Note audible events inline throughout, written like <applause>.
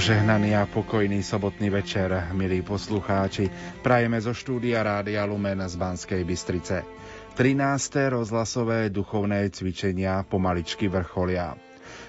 Požehnaný a pokojný sobotný večer, milí poslucháči, prajeme zo štúdia Rádia Lumen z Banskej Bystrice. 13. rozhlasové duchovné cvičenia pomaličky vrcholia.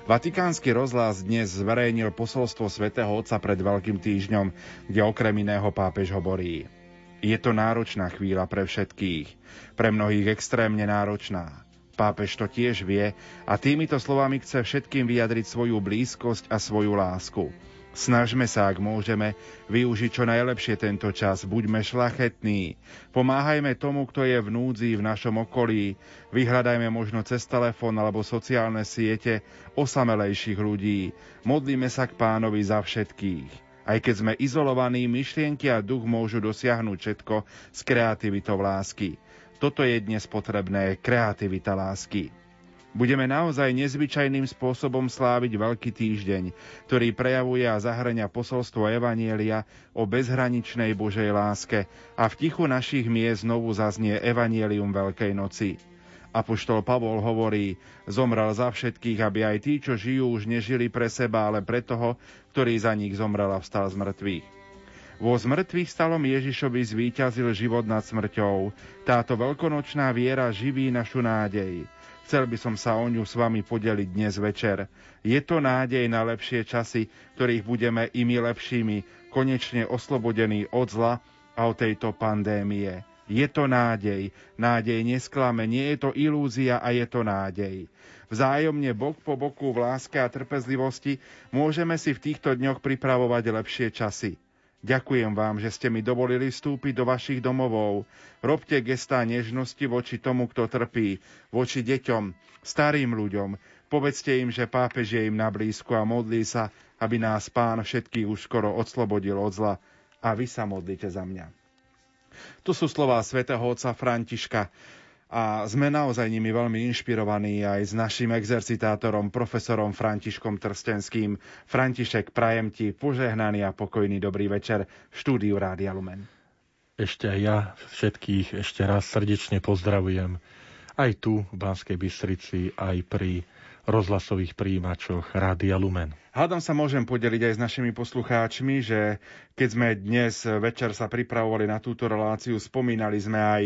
Vatikánsky rozhlas dnes zverejnil posolstvo svätého Otca pred Veľkým týždňom, kde okrem iného pápež hovorí. Je to náročná chvíľa pre všetkých, pre mnohých extrémne náročná. Pápež to tiež vie a týmito slovami chce všetkým vyjadriť svoju blízkosť a svoju lásku. Snažme sa, ak môžeme, využiť čo najlepšie tento čas. Buďme šlachetní. Pomáhajme tomu, kto je v núdzi v našom okolí. Vyhľadajme možno cez telefón alebo sociálne siete osamelejších ľudí. Modlíme sa k pánovi za všetkých. Aj keď sme izolovaní, myšlienky a duch môžu dosiahnuť všetko s kreativitou lásky. Toto je dnes potrebné, kreativita lásky. Budeme naozaj nezvyčajným spôsobom sláviť Veľký týždeň, ktorý prejavuje a zahrania posolstvo Evanielia o bezhraničnej Božej láske a v tichu našich miest znovu zaznie Evanielium Veľkej noci. Apoštol Pavol hovorí, zomrel za všetkých, aby aj tí, čo žijú, už nežili pre seba, ale pre toho, ktorý za nich zomrel a vstal z mŕtvych. Vo zmrtvých stalom Ježišovi zvíťazil život nad smrťou. Táto veľkonočná viera živí našu nádej. Chcel by som sa o ňu s vami podeliť dnes večer. Je to nádej na lepšie časy, ktorých budeme i my lepšími, konečne oslobodení od zla a od tejto pandémie. Je to nádej. Nádej nesklame, nie je to ilúzia a je to nádej. Vzájomne bok po boku v láske a trpezlivosti môžeme si v týchto dňoch pripravovať lepšie časy. Ďakujem vám, že ste mi dovolili vstúpiť do vašich domovov. Robte gestá nežnosti voči tomu, kto trpí, voči deťom, starým ľuďom. Povedzte im, že pápež je im na blízku a modlí sa, aby nás pán všetkých už skoro odslobodil od zla. A vy sa modlite za mňa. Tu sú slová svätého otca Františka a sme naozaj nimi veľmi inšpirovaní aj s našim exercitátorom, profesorom Františkom Trstenským. František, prajem ti požehnaný a pokojný dobrý večer v štúdiu Rádia Lumen. Ešte aj ja všetkých ešte raz srdečne pozdravujem aj tu v Banskej Bystrici, aj pri rozhlasových príjimačoch Rádia Lumen. Hádam sa môžem podeliť aj s našimi poslucháčmi, že keď sme dnes večer sa pripravovali na túto reláciu, spomínali sme aj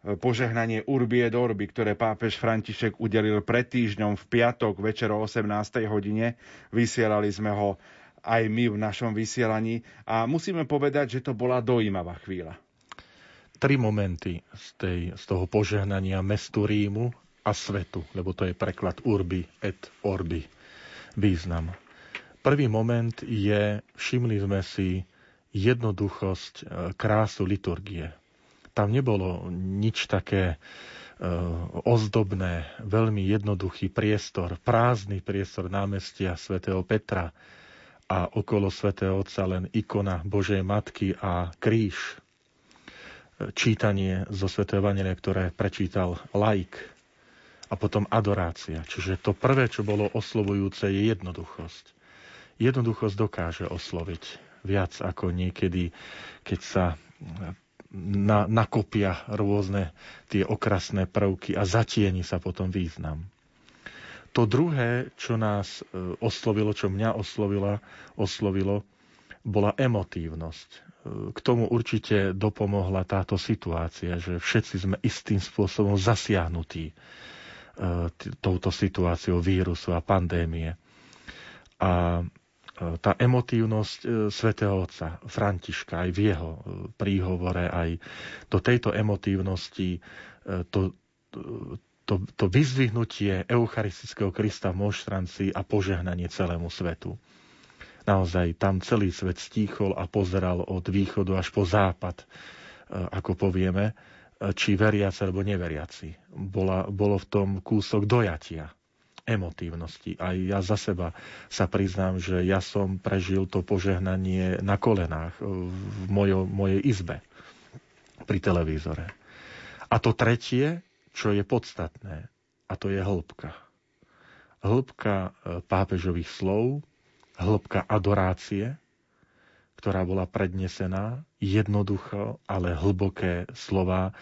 požehnanie Urbie Dorby, ktoré pápež František udelil pred týždňom v piatok večer o 18. hodine. Vysielali sme ho aj my v našom vysielaní a musíme povedať, že to bola dojímavá chvíľa. Tri momenty z, tej, z toho požehnania mestu Rímu a svetu, lebo to je preklad Urbi et Orbi. Význam. Prvý moment je, všimli sme si jednoduchosť, e, krásu liturgie tam nebolo nič také e, ozdobné, veľmi jednoduchý priestor, prázdny priestor námestia svätého Petra a okolo svätého Otca len ikona Božej Matky a kríž. Čítanie zo svätého Evangelia, ktoré prečítal laik a potom adorácia. Čiže to prvé, čo bolo oslovujúce, je jednoduchosť. Jednoduchosť dokáže osloviť viac ako niekedy, keď sa na, nakopia rôzne tie okrasné prvky a zatieni sa potom význam. To druhé, čo nás e, oslovilo, čo mňa oslovila, oslovilo, bola emotívnosť. E, k tomu určite dopomohla táto situácia, že všetci sme istým spôsobom zasiahnutí e, touto situáciou vírusu a pandémie. A tá emotívnosť e, svätého Otca Františka aj v jeho e, príhovore, aj do tejto emotívnosti to, to, to vyzdvihnutie Eucharistického Krista v monštrancii a požehnanie celému svetu. Naozaj tam celý svet stíchol a pozeral od východu až po západ, ako povieme, či veriaci alebo neveriaci. Bola, bolo v tom kúsok dojatia emotívnosti. Aj ja za seba sa priznám, že ja som prežil to požehnanie na kolenách v mojo, mojej izbe pri televízore. A to tretie, čo je podstatné, a to je hĺbka. Hĺbka e, pápežových slov, hĺbka adorácie, ktorá bola prednesená, jednoducho, ale hlboké slova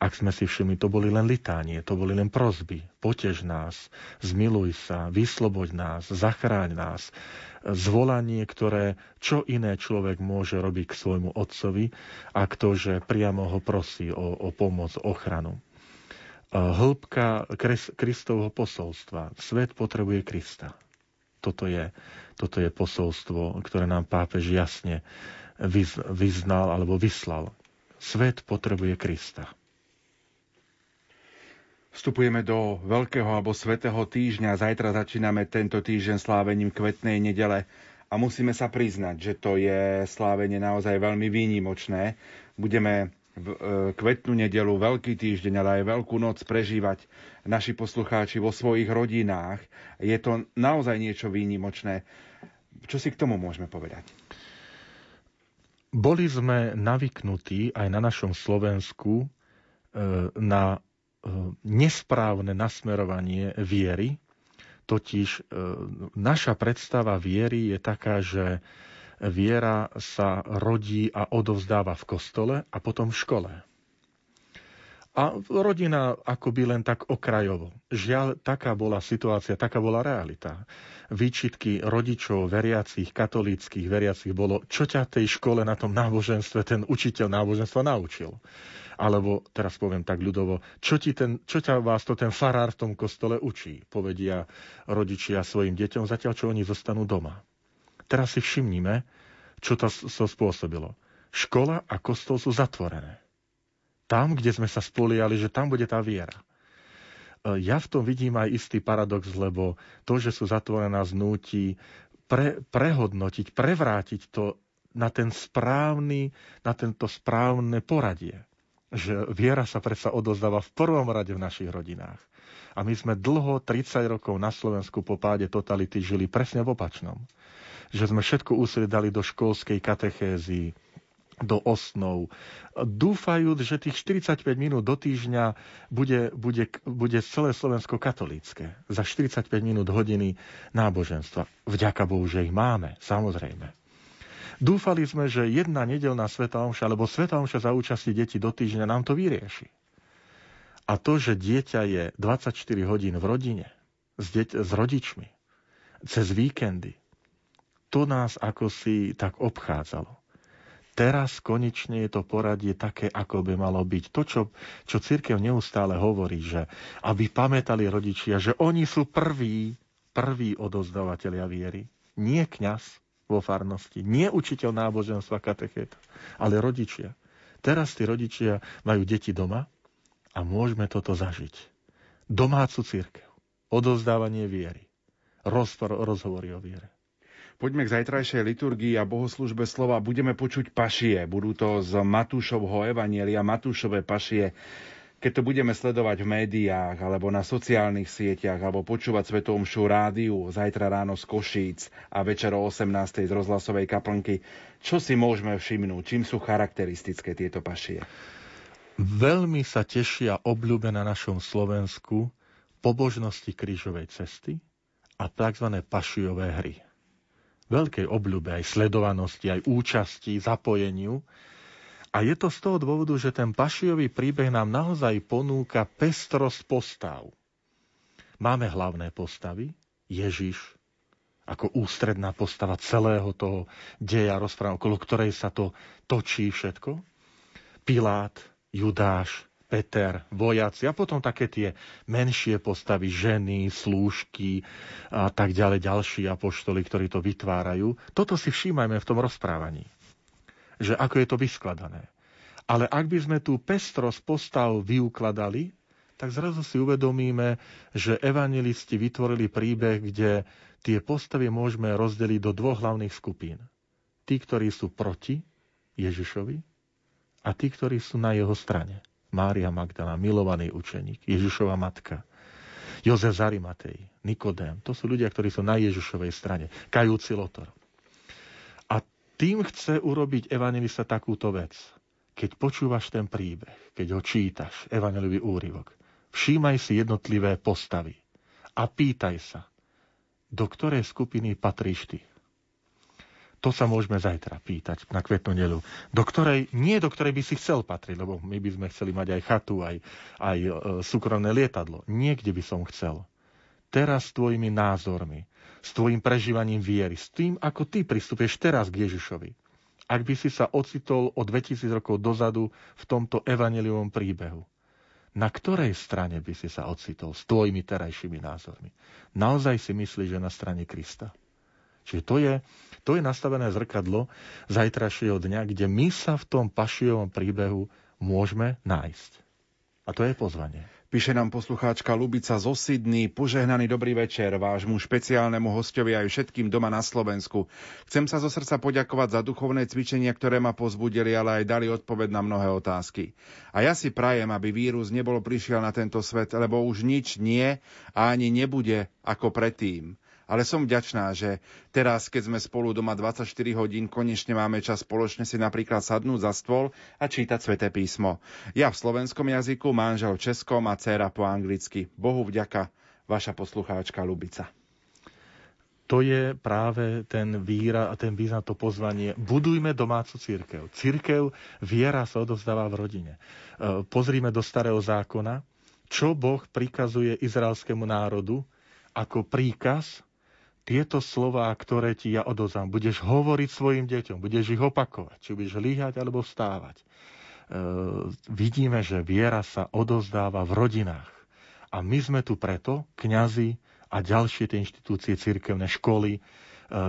ak sme si všimli, to boli len litánie, to boli len prozby. Potež nás, zmiluj sa, vysloboď nás, zachráň nás. Zvolanie, ktoré čo iné človek môže robiť k svojmu otcovi, ak to, že priamo ho prosí o, o pomoc, ochranu. Hĺbka Kristovho posolstva. Svet potrebuje Krista. Toto je, toto je posolstvo, ktoré nám pápež jasne vyznal alebo vyslal. Svet potrebuje Krista. Vstupujeme do Veľkého alebo Svetého týždňa. Zajtra začíname tento týždeň slávením kvetnej nedele a musíme sa priznať, že to je slávenie naozaj veľmi výnimočné. Budeme v e, kvetnú nedelu, veľký týždeň, ale aj veľkú noc prežívať naši poslucháči vo svojich rodinách. Je to naozaj niečo výnimočné. Čo si k tomu môžeme povedať? Boli sme navyknutí aj na našom Slovensku e, na nesprávne nasmerovanie viery. Totiž e, naša predstava viery je taká, že viera sa rodí a odovzdáva v kostole a potom v škole. A rodina akoby len tak okrajovo. Žiaľ, taká bola situácia, taká bola realita. Výčitky rodičov, veriacich, katolíckých veriacich bolo, čo ťa tej škole na tom náboženstve ten učiteľ náboženstva naučil. Alebo, teraz poviem tak ľudovo, čo, ti ten, čo ťa vás to ten farár v tom kostole učí, povedia rodičia svojim deťom, zatiaľ čo oni zostanú doma. Teraz si všimnime, čo to so spôsobilo. Škola a kostol sú zatvorené tam, kde sme sa spoliali, že tam bude tá viera. E, ja v tom vidím aj istý paradox, lebo to, že sú zatvorené nás núti pre, prehodnotiť, prevrátiť to na ten správny, na tento správne poradie. Že viera sa predsa odozdáva v prvom rade v našich rodinách. A my sme dlho, 30 rokov na Slovensku po páde totality žili presne v opačnom. Že sme všetko úsilie do školskej katechézy, do osnov. Dúfajú, že tých 45 minút do týždňa bude, bude, bude celé Slovensko katolícke. Za 45 minút hodiny náboženstva. Vďaka Bohu, že ich máme, samozrejme. Dúfali sme, že jedna nedelná Sveta Omša, alebo Sveta Omša za účasti detí do týždňa nám to vyrieši. A to, že dieťa je 24 hodín v rodine, s, deť, s rodičmi, cez víkendy, to nás ako si tak obchádzalo teraz konečne je to poradie také, ako by malo byť. To, čo, čo církev neustále hovorí, že aby pamätali rodičia, že oni sú prví, prví odozdávateľia viery. Nie kňaz vo farnosti, nie učiteľ náboženstva katechéta, ale rodičia. Teraz tí rodičia majú deti doma a môžeme toto zažiť. Domácu církev, odozdávanie viery, rozhovory o viere. Poďme k zajtrajšej liturgii a bohoslužbe slova. Budeme počuť pašie. Budú to z Matúšovho evanielia, Matúšové pašie. Keď to budeme sledovať v médiách, alebo na sociálnych sieťach, alebo počúvať Svetom rádiu zajtra ráno z Košíc a večer o 18. z rozhlasovej kaplnky, čo si môžeme všimnúť? Čím sú charakteristické tieto pašie? Veľmi sa tešia obľúbe na našom Slovensku pobožnosti krížovej cesty a tzv. pašijové hry veľkej obľube, aj sledovanosti, aj účasti, zapojeniu. A je to z toho dôvodu, že ten pašiový príbeh nám naozaj ponúka pestrosť postav. Máme hlavné postavy, Ježiš, ako ústredná postava celého toho deja rozpráva, okolo ktorej sa to točí všetko. Pilát, Judáš, Peter, vojaci a potom také tie menšie postavy, ženy, slúžky a tak ďalej, ďalší apoštoli, ktorí to vytvárajú. Toto si všímajme v tom rozprávaní, že ako je to vyskladané. Ale ak by sme tú pestrosť postav vyukladali, tak zrazu si uvedomíme, že evangelisti vytvorili príbeh, kde tie postavy môžeme rozdeliť do dvoch hlavných skupín. Tí, ktorí sú proti Ježišovi a tí, ktorí sú na jeho strane. Mária Magdala, milovaný učeník, Ježišova matka, Jozef Zarimatej, Nikodém. To sú ľudia, ktorí sú na Ježišovej strane. Kajúci Lotor. A tým chce urobiť evangelista takúto vec. Keď počúvaš ten príbeh, keď ho čítaš, evangelový úryvok, všímaj si jednotlivé postavy a pýtaj sa, do ktorej skupiny patríš ty. To sa môžeme zajtra pýtať na kvetnú nelu, do ktorej, nie do ktorej by si chcel patriť, lebo my by sme chceli mať aj chatu, aj, aj e, súkromné lietadlo. Niekde by som chcel. Teraz s tvojimi názormi, s tvojim prežívaním viery, s tým, ako ty pristupuješ teraz k Ježišovi. Ak by si sa ocitol o 2000 rokov dozadu v tomto evaneliovom príbehu, na ktorej strane by si sa ocitol s tvojimi terajšími názormi? Naozaj si myslíš, že na strane Krista? Čiže to je, to je nastavené zrkadlo zajtrajšieho dňa, kde my sa v tom pašiovom príbehu môžeme nájsť. A to je pozvanie. Píše nám poslucháčka Lubica zo Sydney. Požehnaný dobrý večer vášmu špeciálnemu hostovi aj všetkým doma na Slovensku. Chcem sa zo srdca poďakovať za duchovné cvičenia, ktoré ma pozbudili, ale aj dali odpoveď na mnohé otázky. A ja si prajem, aby vírus nebol prišiel na tento svet, lebo už nič nie a ani nebude ako predtým. Ale som vďačná, že teraz, keď sme spolu doma 24 hodín, konečne máme čas spoločne si napríklad sadnúť za stôl a čítať sväté písmo. Ja v slovenskom jazyku, manžel českom a dcéra po anglicky. Bohu vďaka, vaša poslucháčka Lubica to je práve ten víra a ten význam, to pozvanie. Budujme domácu církev. Církev, viera sa odovzdáva v rodine. E, pozrime do starého zákona, čo Boh prikazuje izraelskému národu ako príkaz tieto slova, ktoré ti ja odozám, budeš hovoriť svojim deťom, budeš ich opakovať, či budeš líhať alebo vstávať. E, vidíme, že viera sa odozdáva v rodinách. A my sme tu preto, kňazi a ďalšie tie inštitúcie, cirkevné školy, e,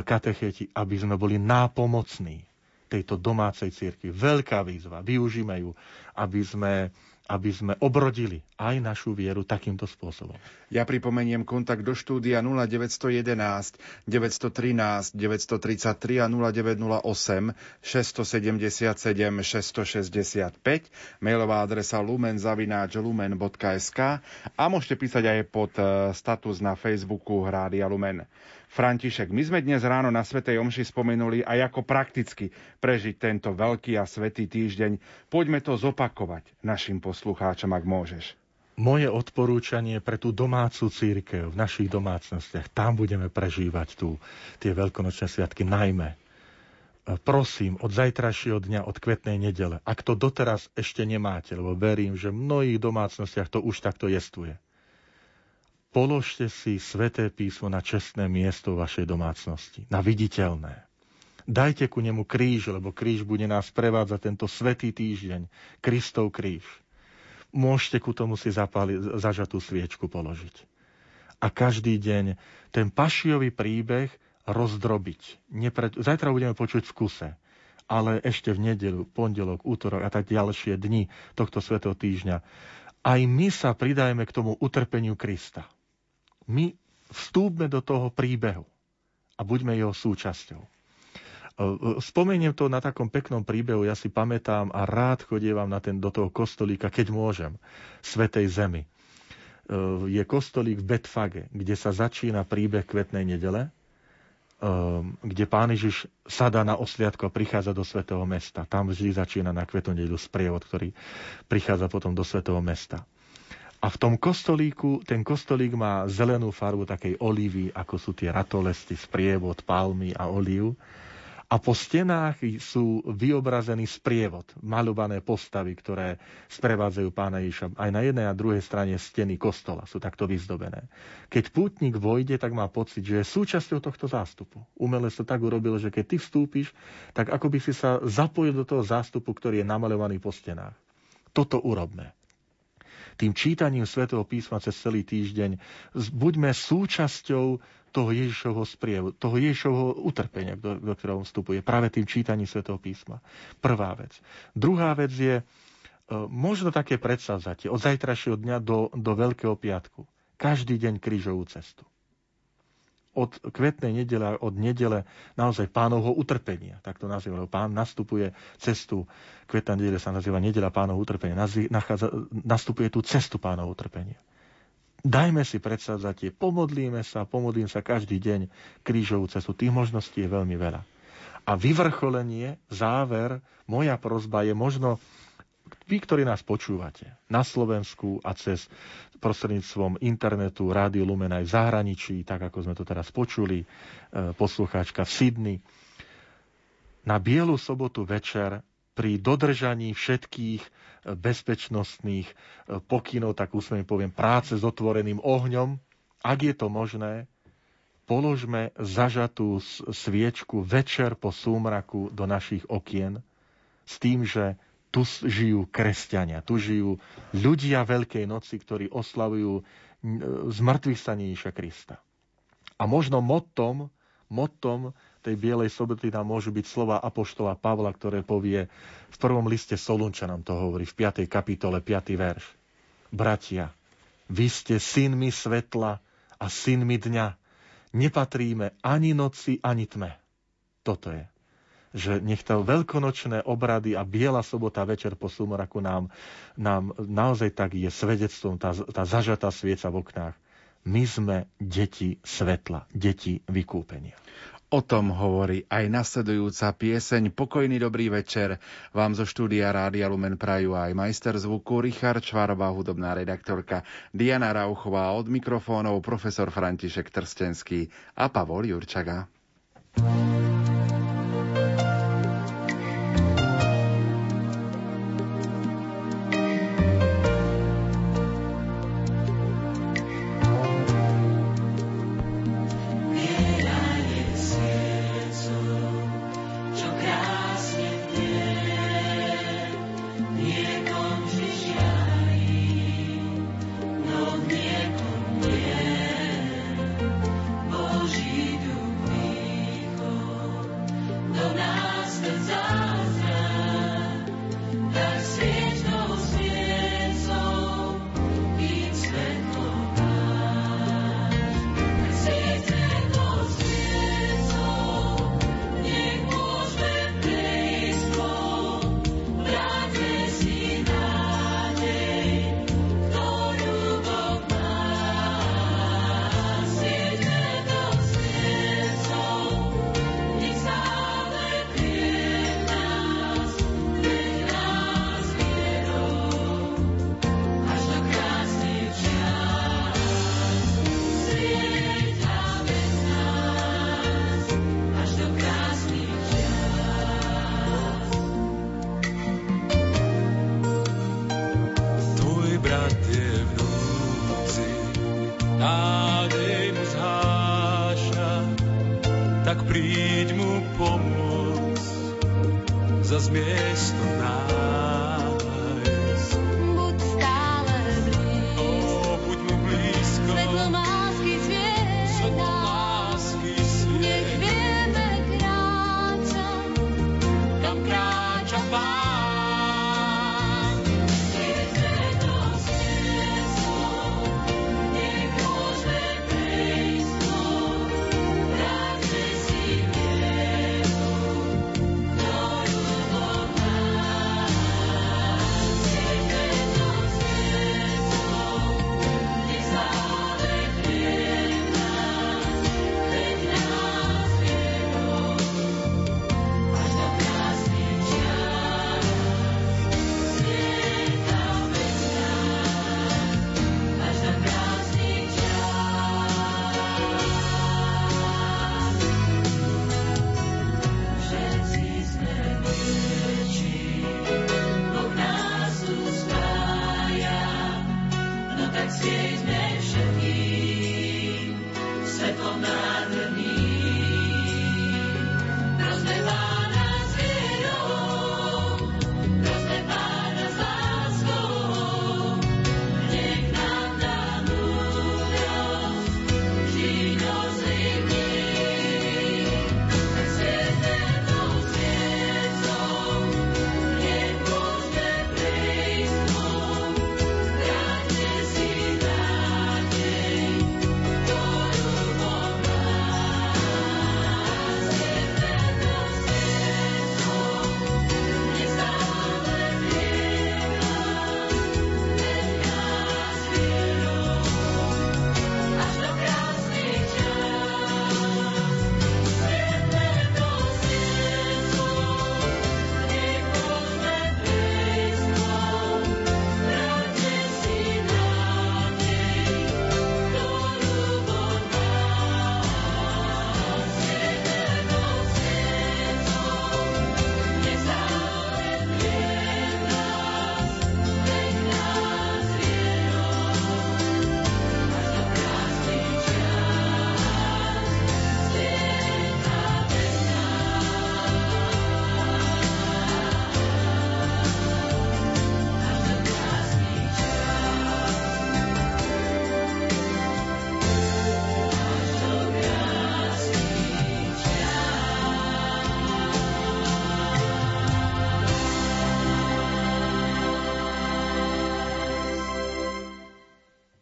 katecheti, aby sme boli nápomocní tejto domácej cirkvi. Veľká výzva, využíme ju, aby sme aby sme obrodili aj našu vieru takýmto spôsobom. Ja pripomeniem kontakt do štúdia 0911 913 933 a 0908 677 665, mailová adresa lumen.lumen.sk a môžete písať aj pod eh, status na Facebooku Hrádia Lumen. František, my sme dnes ráno na Svetej Omši spomenuli aj ako prakticky prežiť tento veľký a svetý týždeň. Poďme to zopakovať našim poslucháčom, ak môžeš. Moje odporúčanie pre tú domácu církev v našich domácnostiach, tam budeme prežívať tu tie veľkonočné sviatky najmä. Prosím, od zajtrajšieho dňa, od kvetnej nedele, ak to doteraz ešte nemáte, lebo verím, že v mnohých domácnostiach to už takto jestuje Položte si sveté písmo na čestné miesto vašej domácnosti, na viditeľné. Dajte ku nemu kríž, lebo kríž bude nás prevádzať tento svetý týždeň. Kristov kríž. Môžete ku tomu si zapáliť, zažatú sviečku položiť. A každý deň ten pašiový príbeh rozdrobiť. Nepred... Zajtra budeme počuť v kuse, ale ešte v nedelu, pondelok, útorok a tak ďalšie dni tohto svetého týždňa. Aj my sa pridajme k tomu utrpeniu Krista my vstúpme do toho príbehu a buďme jeho súčasťou. E, e, spomeniem to na takom peknom príbehu, ja si pamätám a rád chodievam na ten, do toho kostolíka, keď môžem, Svetej Zemi. E, je kostolík v Betfage, kde sa začína príbeh Kvetnej nedele, kde pán Ježiš sadá na osliadko a prichádza do Svetého mesta. Tam vždy začína na Kvetnú nedelu sprievod, ktorý prichádza potom do Svetého mesta. A v tom kostolíku, ten kostolík má zelenú farbu takej olivy, ako sú tie ratolesty, sprievod, palmy a olív. A po stenách sú vyobrazený sprievod, malované postavy, ktoré sprevádzajú pána Ježiša. Aj na jednej a druhej strane steny kostola sú takto vyzdobené. Keď pútnik vojde, tak má pocit, že je súčasťou tohto zástupu. Umele sa tak urobil, že keď ty vstúpiš, tak ako by si sa zapojil do toho zástupu, ktorý je namalovaný po stenách. Toto urobme tým čítaním svätého písma cez celý týždeň buďme súčasťou toho Ježišovho sprievu, toho Ježišovho utrpenia, do, do ktorého vstupuje, práve tým čítaním svätého písma. Prvá vec. Druhá vec je e, možno také predsavzatie od zajtrajšieho dňa do, do Veľkého piatku. Každý deň krížovú cestu od kvetnej nedele, od nedele naozaj pánovho utrpenia. Tak to nazýva. Pán nastupuje cestu, kvetná nedele sa nazýva nedela pánovho utrpenia. Nachádza, nastupuje tú cestu pánovho utrpenia. Dajme si predsavzatie, pomodlíme sa, pomodlím sa každý deň krížovú cestu. Tých možností je veľmi veľa. A vyvrcholenie, záver, moja prozba je možno vy, ktorí nás počúvate na Slovensku a cez prostredníctvom internetu, Rádio Lumen aj v zahraničí, tak ako sme to teraz počuli, e, poslucháčka v Sydney, na Bielu sobotu večer pri dodržaní všetkých bezpečnostných pokynov, tak úsmene poviem, práce s otvoreným ohňom, ak je to možné, položme zažatú sviečku večer po súmraku do našich okien s tým, že tu žijú kresťania, tu žijú ľudia Veľkej noci, ktorí oslavujú z mŕtvych staníša Krista. A možno motom, motom tej Bielej soboty nám môžu byť slova Apoštola Pavla, ktoré povie v prvom liste Solunčanom, to hovorí v 5. kapitole, 5. verš. Bratia, vy ste synmi svetla a synmi dňa. Nepatríme ani noci, ani tme. Toto je že nech to veľkonočné obrady a biela sobota večer po sumoraku nám, nám naozaj tak je svedectvom, tá, tá zažatá svieca v oknách. My sme deti svetla, deti vykúpenia. O tom hovorí aj nasledujúca pieseň Pokojný dobrý večer. Vám zo štúdia Rádia Lumen Praju aj majster zvuku Richard Čvarová, hudobná redaktorka Diana Rauchová od mikrofónov profesor František Trstenský a Pavol Jurčaga. thank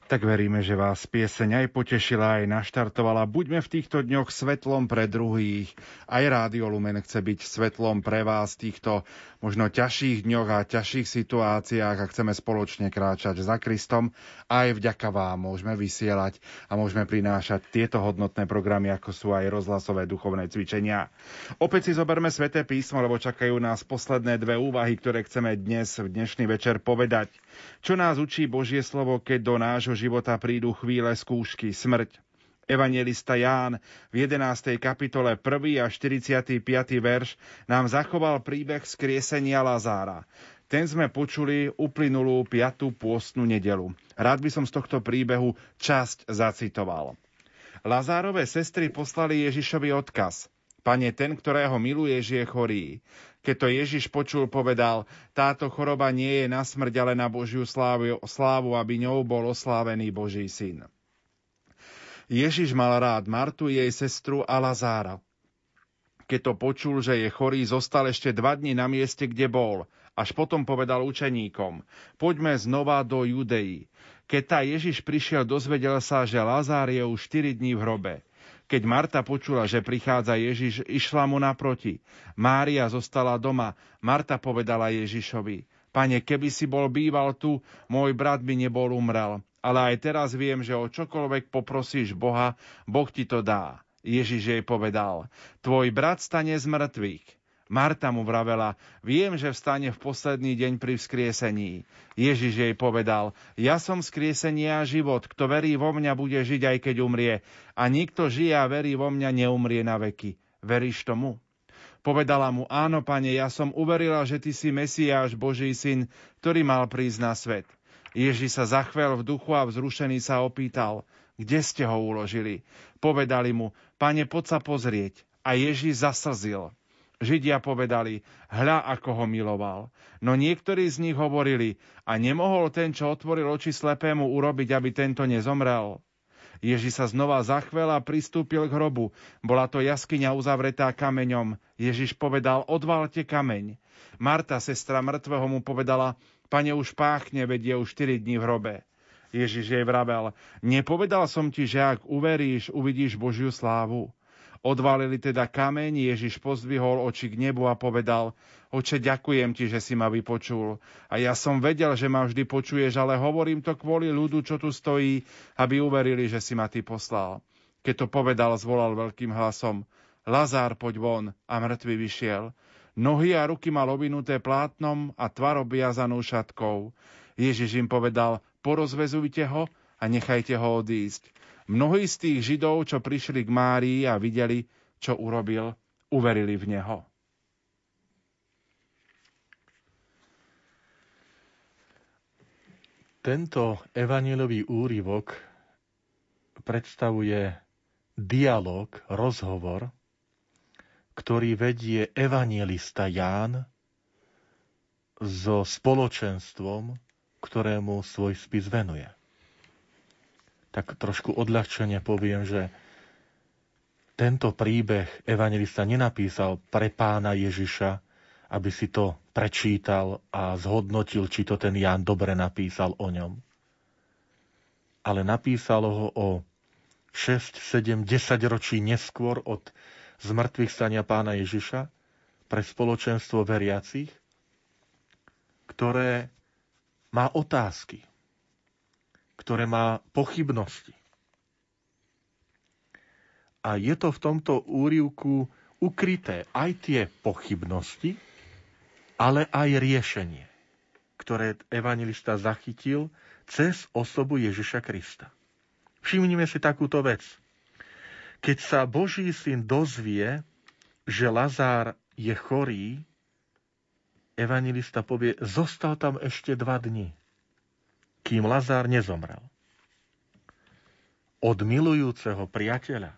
Tak veríme, že vás pieseň aj potešila, aj naštartovala. Buďme v týchto dňoch svetlom pre druhých. Aj Rádio Lumen chce byť svetlom pre vás v týchto možno ťažších dňoch a ťažších situáciách a chceme spoločne kráčať za Kristom. Aj vďaka vám môžeme vysielať a môžeme prinášať tieto hodnotné programy, ako sú aj rozhlasové duchovné cvičenia. Opäť si zoberme sväté písmo, lebo čakajú nás posledné dve úvahy, ktoré chceme dnes v dnešný večer povedať. Čo nás učí Božie slovo, keď do nášho života prídu chvíle skúšky, smrť. Evangelista Ján v 11. kapitole 1. a 45. verš nám zachoval príbeh skriesenia Lazára. Ten sme počuli uplynulú 5. pôstnu nedelu. Rád by som z tohto príbehu časť zacitoval. Lazárové sestry poslali Ježišovi odkaz. Pane, ten, ktorého miluješ, je chorý. Keď to Ježiš počul, povedal, táto choroba nie je na smrť, ale na Božiu slávu, slávu, aby ňou bol oslávený Boží syn. Ježiš mal rád Martu, jej sestru a Lazára. Keď to počul, že je chorý, zostal ešte dva dni na mieste, kde bol. Až potom povedal učeníkom, poďme znova do Judei. Keď tá Ježiš prišiel, dozvedel sa, že Lazár je už 4 dní v hrobe. Keď Marta počula, že prichádza Ježiš, išla mu naproti. Mária zostala doma. Marta povedala Ježišovi, Pane, keby si bol býval tu, môj brat by nebol umrel. Ale aj teraz viem, že o čokoľvek poprosíš Boha, Boh ti to dá. Ježiš jej povedal, tvoj brat stane z mŕtvych. Marta mu vravela, viem, že vstane v posledný deň pri vzkriesení. Ježiš jej povedal, ja som vzkriesenie a život, kto verí vo mňa, bude žiť aj keď umrie. A nikto žije a verí vo mňa, neumrie na veky. Veríš tomu? Povedala mu, áno, pane, ja som uverila, že ty si Mesiáš, Boží syn, ktorý mal prísť na svet. Ježiš sa zachvel v duchu a vzrušený sa opýtal, kde ste ho uložili. Povedali mu, pane, poď sa pozrieť. A Ježiš zaslzil. Židia povedali, hľa ako ho miloval. No niektorí z nich hovorili, a nemohol ten, čo otvoril oči slepému, urobiť, aby tento nezomrel. Ježi sa znova zachvel a pristúpil k hrobu. Bola to jaskyňa uzavretá kameňom. Ježiš povedal, odvalte kameň. Marta, sestra mŕtvého, mu povedala, pane už páchne, veď je už 4 dní v hrobe. Ježiš jej vravel, nepovedal som ti, že ak uveríš, uvidíš Božiu slávu. Odvalili teda kameň, Ježiš pozdvihol oči k nebu a povedal, Oče, ďakujem ti, že si ma vypočul. A ja som vedel, že ma vždy počuješ, ale hovorím to kvôli ľudu, čo tu stojí, aby uverili, že si ma ty poslal. Keď to povedal, zvolal veľkým hlasom, Lazár, poď von, a mŕtvy vyšiel. Nohy a ruky mal ovinuté plátnom a tvar obiazanú šatkou. Ježiš im povedal, porozvezujte ho a nechajte ho odísť. Mnohí z tých Židov, čo prišli k Márii a videli, čo urobil, uverili v Neho. Tento evanielový úryvok predstavuje dialog, rozhovor, ktorý vedie evanielista Ján so spoločenstvom, ktorému svoj spis venuje tak trošku odľahčene poviem, že tento príbeh evangelista nenapísal pre pána Ježiša, aby si to prečítal a zhodnotil, či to ten Ján dobre napísal o ňom. Ale napísal ho o 6, 7, 10 ročí neskôr od zmrtvých stania pána Ježiša pre spoločenstvo veriacich, ktoré má otázky ktoré má pochybnosti. A je to v tomto úrivku ukryté aj tie pochybnosti, ale aj riešenie, ktoré evangelista zachytil cez osobu Ježiša Krista. Všimnime si takúto vec. Keď sa Boží syn dozvie, že Lazár je chorý, evangelista povie, zostal tam ešte dva dni kým Lazár nezomrel. Od milujúceho priateľa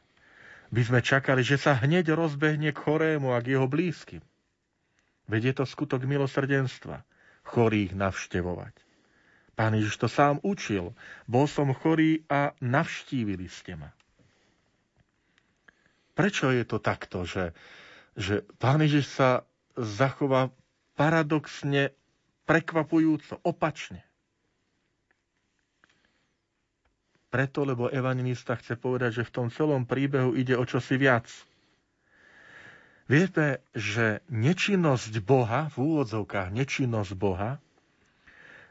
by sme čakali, že sa hneď rozbehne k chorému a k jeho blízkym. Veď je to skutok milosrdenstva, chorých navštevovať. Pán Ježiš to sám učil. Bol som chorý a navštívili ste ma. Prečo je to takto, že, že Pán Ježiš sa zachová paradoxne, prekvapujúco, opačne? Preto, lebo evangelista chce povedať, že v tom celom príbehu ide o čosi viac. Viete, že nečinnosť Boha, v úvodzovkách nečinnosť Boha,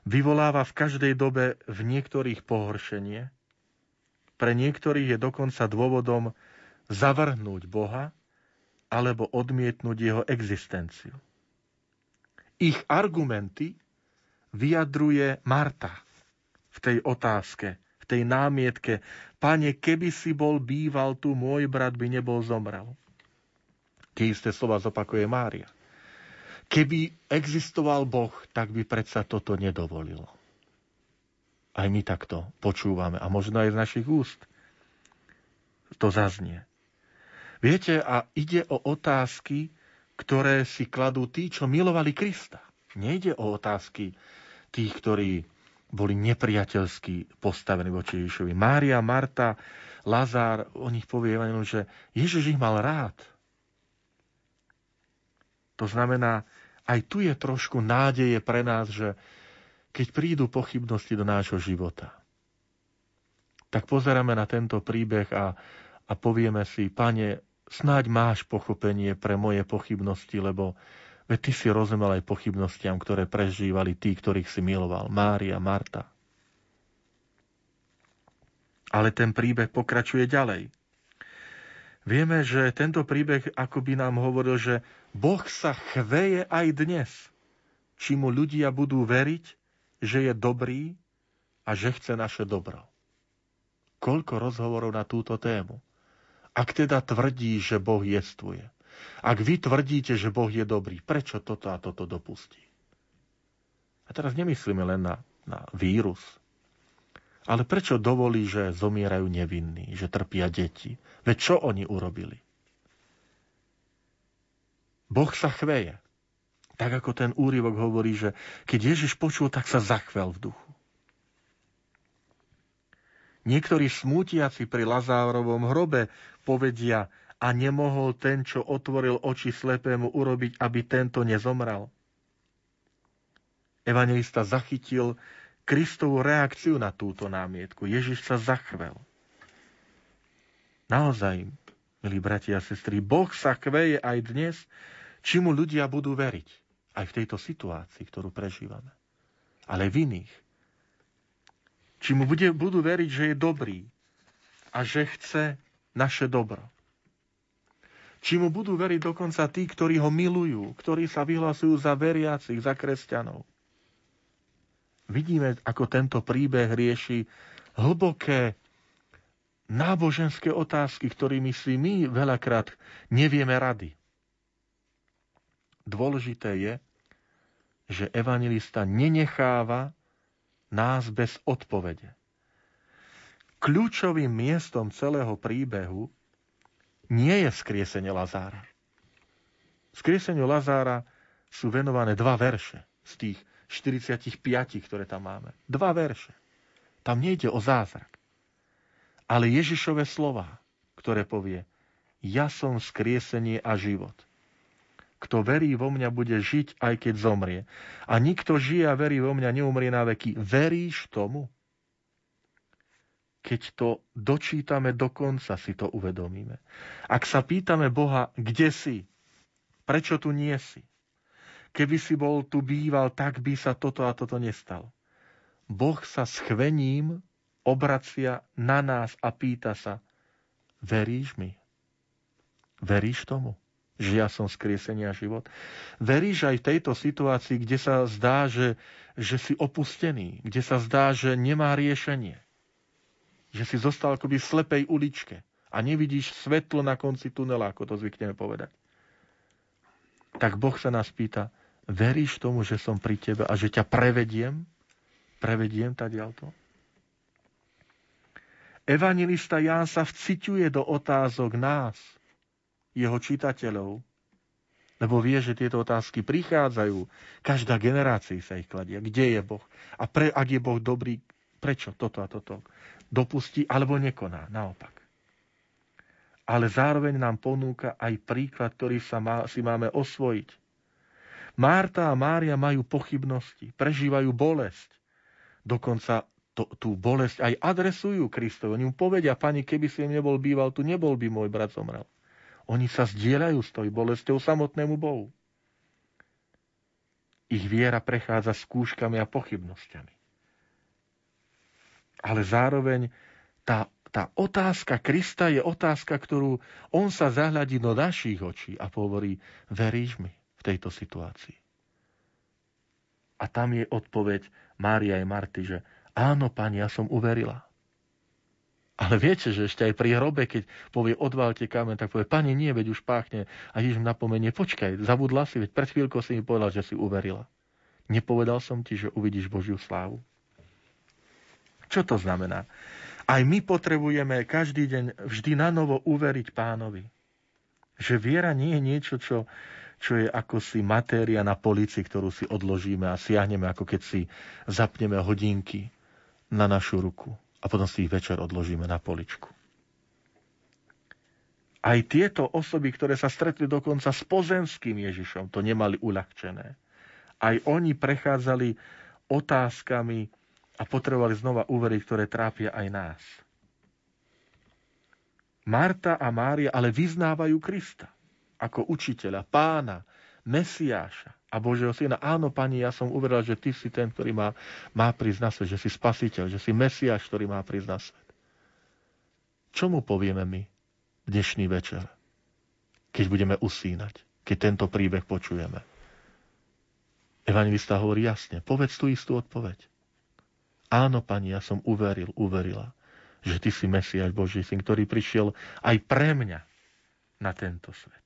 vyvoláva v každej dobe v niektorých pohoršenie, pre niektorých je dokonca dôvodom zavrhnúť Boha alebo odmietnúť jeho existenciu. Ich argumenty vyjadruje Marta v tej otázke, tej námietke. Pane, keby si bol býval tu, môj brat by nebol zomrel. Tie isté slova zopakuje Mária. Keby existoval Boh, tak by predsa toto nedovolilo. Aj my takto počúvame a možno aj z našich úst to zaznie. Viete, a ide o otázky, ktoré si kladú tí, čo milovali Krista. Nejde o otázky tých, ktorí boli nepriateľsky postavení voči Ježišovi. Mária, Marta, Lazár, o nich povie že Ježiš ich mal rád. To znamená, aj tu je trošku nádeje pre nás, že keď prídu pochybnosti do nášho života, tak pozeráme na tento príbeh a, a povieme si, pane, snáď máš pochopenie pre moje pochybnosti, lebo Veď ty si rozumel aj pochybnostiam, ktoré prežívali tí, ktorých si miloval. Mária, Marta. Ale ten príbeh pokračuje ďalej. Vieme, že tento príbeh akoby nám hovoril, že Boh sa chveje aj dnes, či mu ľudia budú veriť, že je dobrý a že chce naše dobro. Koľko rozhovorov na túto tému. Ak teda tvrdí, že Boh jestvuje, ak vy tvrdíte, že Boh je dobrý, prečo toto a toto dopustí? A teraz nemyslíme len na, na vírus, ale prečo dovolí, že zomierajú nevinní, že trpia deti? Veď čo oni urobili? Boh sa chveje. Tak ako ten úryvok hovorí, že keď Ježiš počul, tak sa zachvel v duchu. Niektorí smútiaci pri Lazárovom hrobe povedia, a nemohol ten, čo otvoril oči slepému, urobiť, aby tento nezomrel. Evangelista zachytil Kristovú reakciu na túto námietku. Ježiš sa zachvel. Naozaj, milí bratia a sestry, Boh sa kveje aj dnes, či mu ľudia budú veriť. Aj v tejto situácii, ktorú prežívame. Ale v iných. Či mu bude, budú veriť, že je dobrý a že chce naše dobro. Či mu budú veriť dokonca tí, ktorí ho milujú, ktorí sa vyhlasujú za veriacich, za kresťanov. Vidíme, ako tento príbeh rieši hlboké náboženské otázky, ktorými si my veľakrát nevieme rady. Dôležité je, že evangelista nenecháva nás bez odpovede. Kľúčovým miestom celého príbehu nie je skriesenie Lazára. Skrieseniu Lazára sú venované dva verše z tých 45, ktoré tam máme. Dva verše. Tam nejde o zázrak. Ale Ježišové slova, ktoré povie, ja som skriesenie a život. Kto verí vo mňa, bude žiť, aj keď zomrie. A nikto žije a verí vo mňa, neumrie na veky. Veríš tomu? Keď to dočítame do konca, si to uvedomíme. Ak sa pýtame Boha, kde si, prečo tu nie si, keby si bol tu býval, tak by sa toto a toto nestalo. Boh sa s chvením obracia na nás a pýta sa, veríš mi? Veríš tomu, že ja som skriesenie a život? Veríš aj v tejto situácii, kde sa zdá, že, že si opustený, kde sa zdá, že nemá riešenie? Že si zostal akoby v slepej uličke a nevidíš svetlo na konci tunela, ako to zvykneme povedať. Tak Boh sa nás pýta, veríš tomu, že som pri tebe a že ťa prevediem? Prevediem ďalto? Evangelista Ján sa vciťuje do otázok nás, jeho čitateľov, lebo vie, že tieto otázky prichádzajú. Každá generácia sa ich kladie. Kde je Boh? A pre, ak je Boh dobrý, prečo toto a toto? Dopustí alebo nekoná. Naopak. Ale zároveň nám ponúka aj príklad, ktorý sa má, si máme osvojiť. Márta a Mária majú pochybnosti, prežívajú bolesť. Dokonca to tú bolesť aj adresujú Kristovi. Oni mu povedia, pani, keby si nebol býval tu, nebol by môj brat zomrel. Oni sa zdieľajú s tou bolesťou samotnému Bohu. Ich viera prechádza skúškami a pochybnosťami. Ale zároveň tá, tá otázka Krista je otázka, ktorú on sa zahľadí do našich očí a hovorí, veríš mi v tejto situácii? A tam je odpoveď Mária a Marty, že áno, pani, ja som uverila. Ale viete, že ešte aj pri hrobe, keď povie odvalte kamen, tak povie, pani, nie, veď už páchne. A Ježiš napomenie, počkaj, zabudla si, veď pred chvíľkou si mi povedal, že si uverila. Nepovedal som ti, že uvidíš Božiu slávu. Čo to znamená? Aj my potrebujeme každý deň vždy na novo uveriť pánovi. Že viera nie je niečo, čo, čo je ako si matéria na polici, ktorú si odložíme a siahneme, ako keď si zapneme hodinky na našu ruku a potom si ich večer odložíme na poličku. Aj tieto osoby, ktoré sa stretli dokonca s pozemským Ježišom, to nemali uľahčené. Aj oni prechádzali otázkami a potrebovali znova uveriť, ktoré trápia aj nás. Marta a Mária ale vyznávajú Krista ako učiteľa, pána, Mesiáša a Božieho syna. Áno, pani, ja som uveril, že ty si ten, ktorý má, má prísť na svet, že si spasiteľ, že si Mesiáš, ktorý má prísť na svet. Čo mu povieme my dnešný večer, keď budeme usínať, keď tento príbeh počujeme? Evangelista hovorí jasne, povedz tú istú odpoveď. Áno, pani, ja som uveril, uverila, že ty si Mesiáš Boží syn, ktorý prišiel aj pre mňa na tento svet.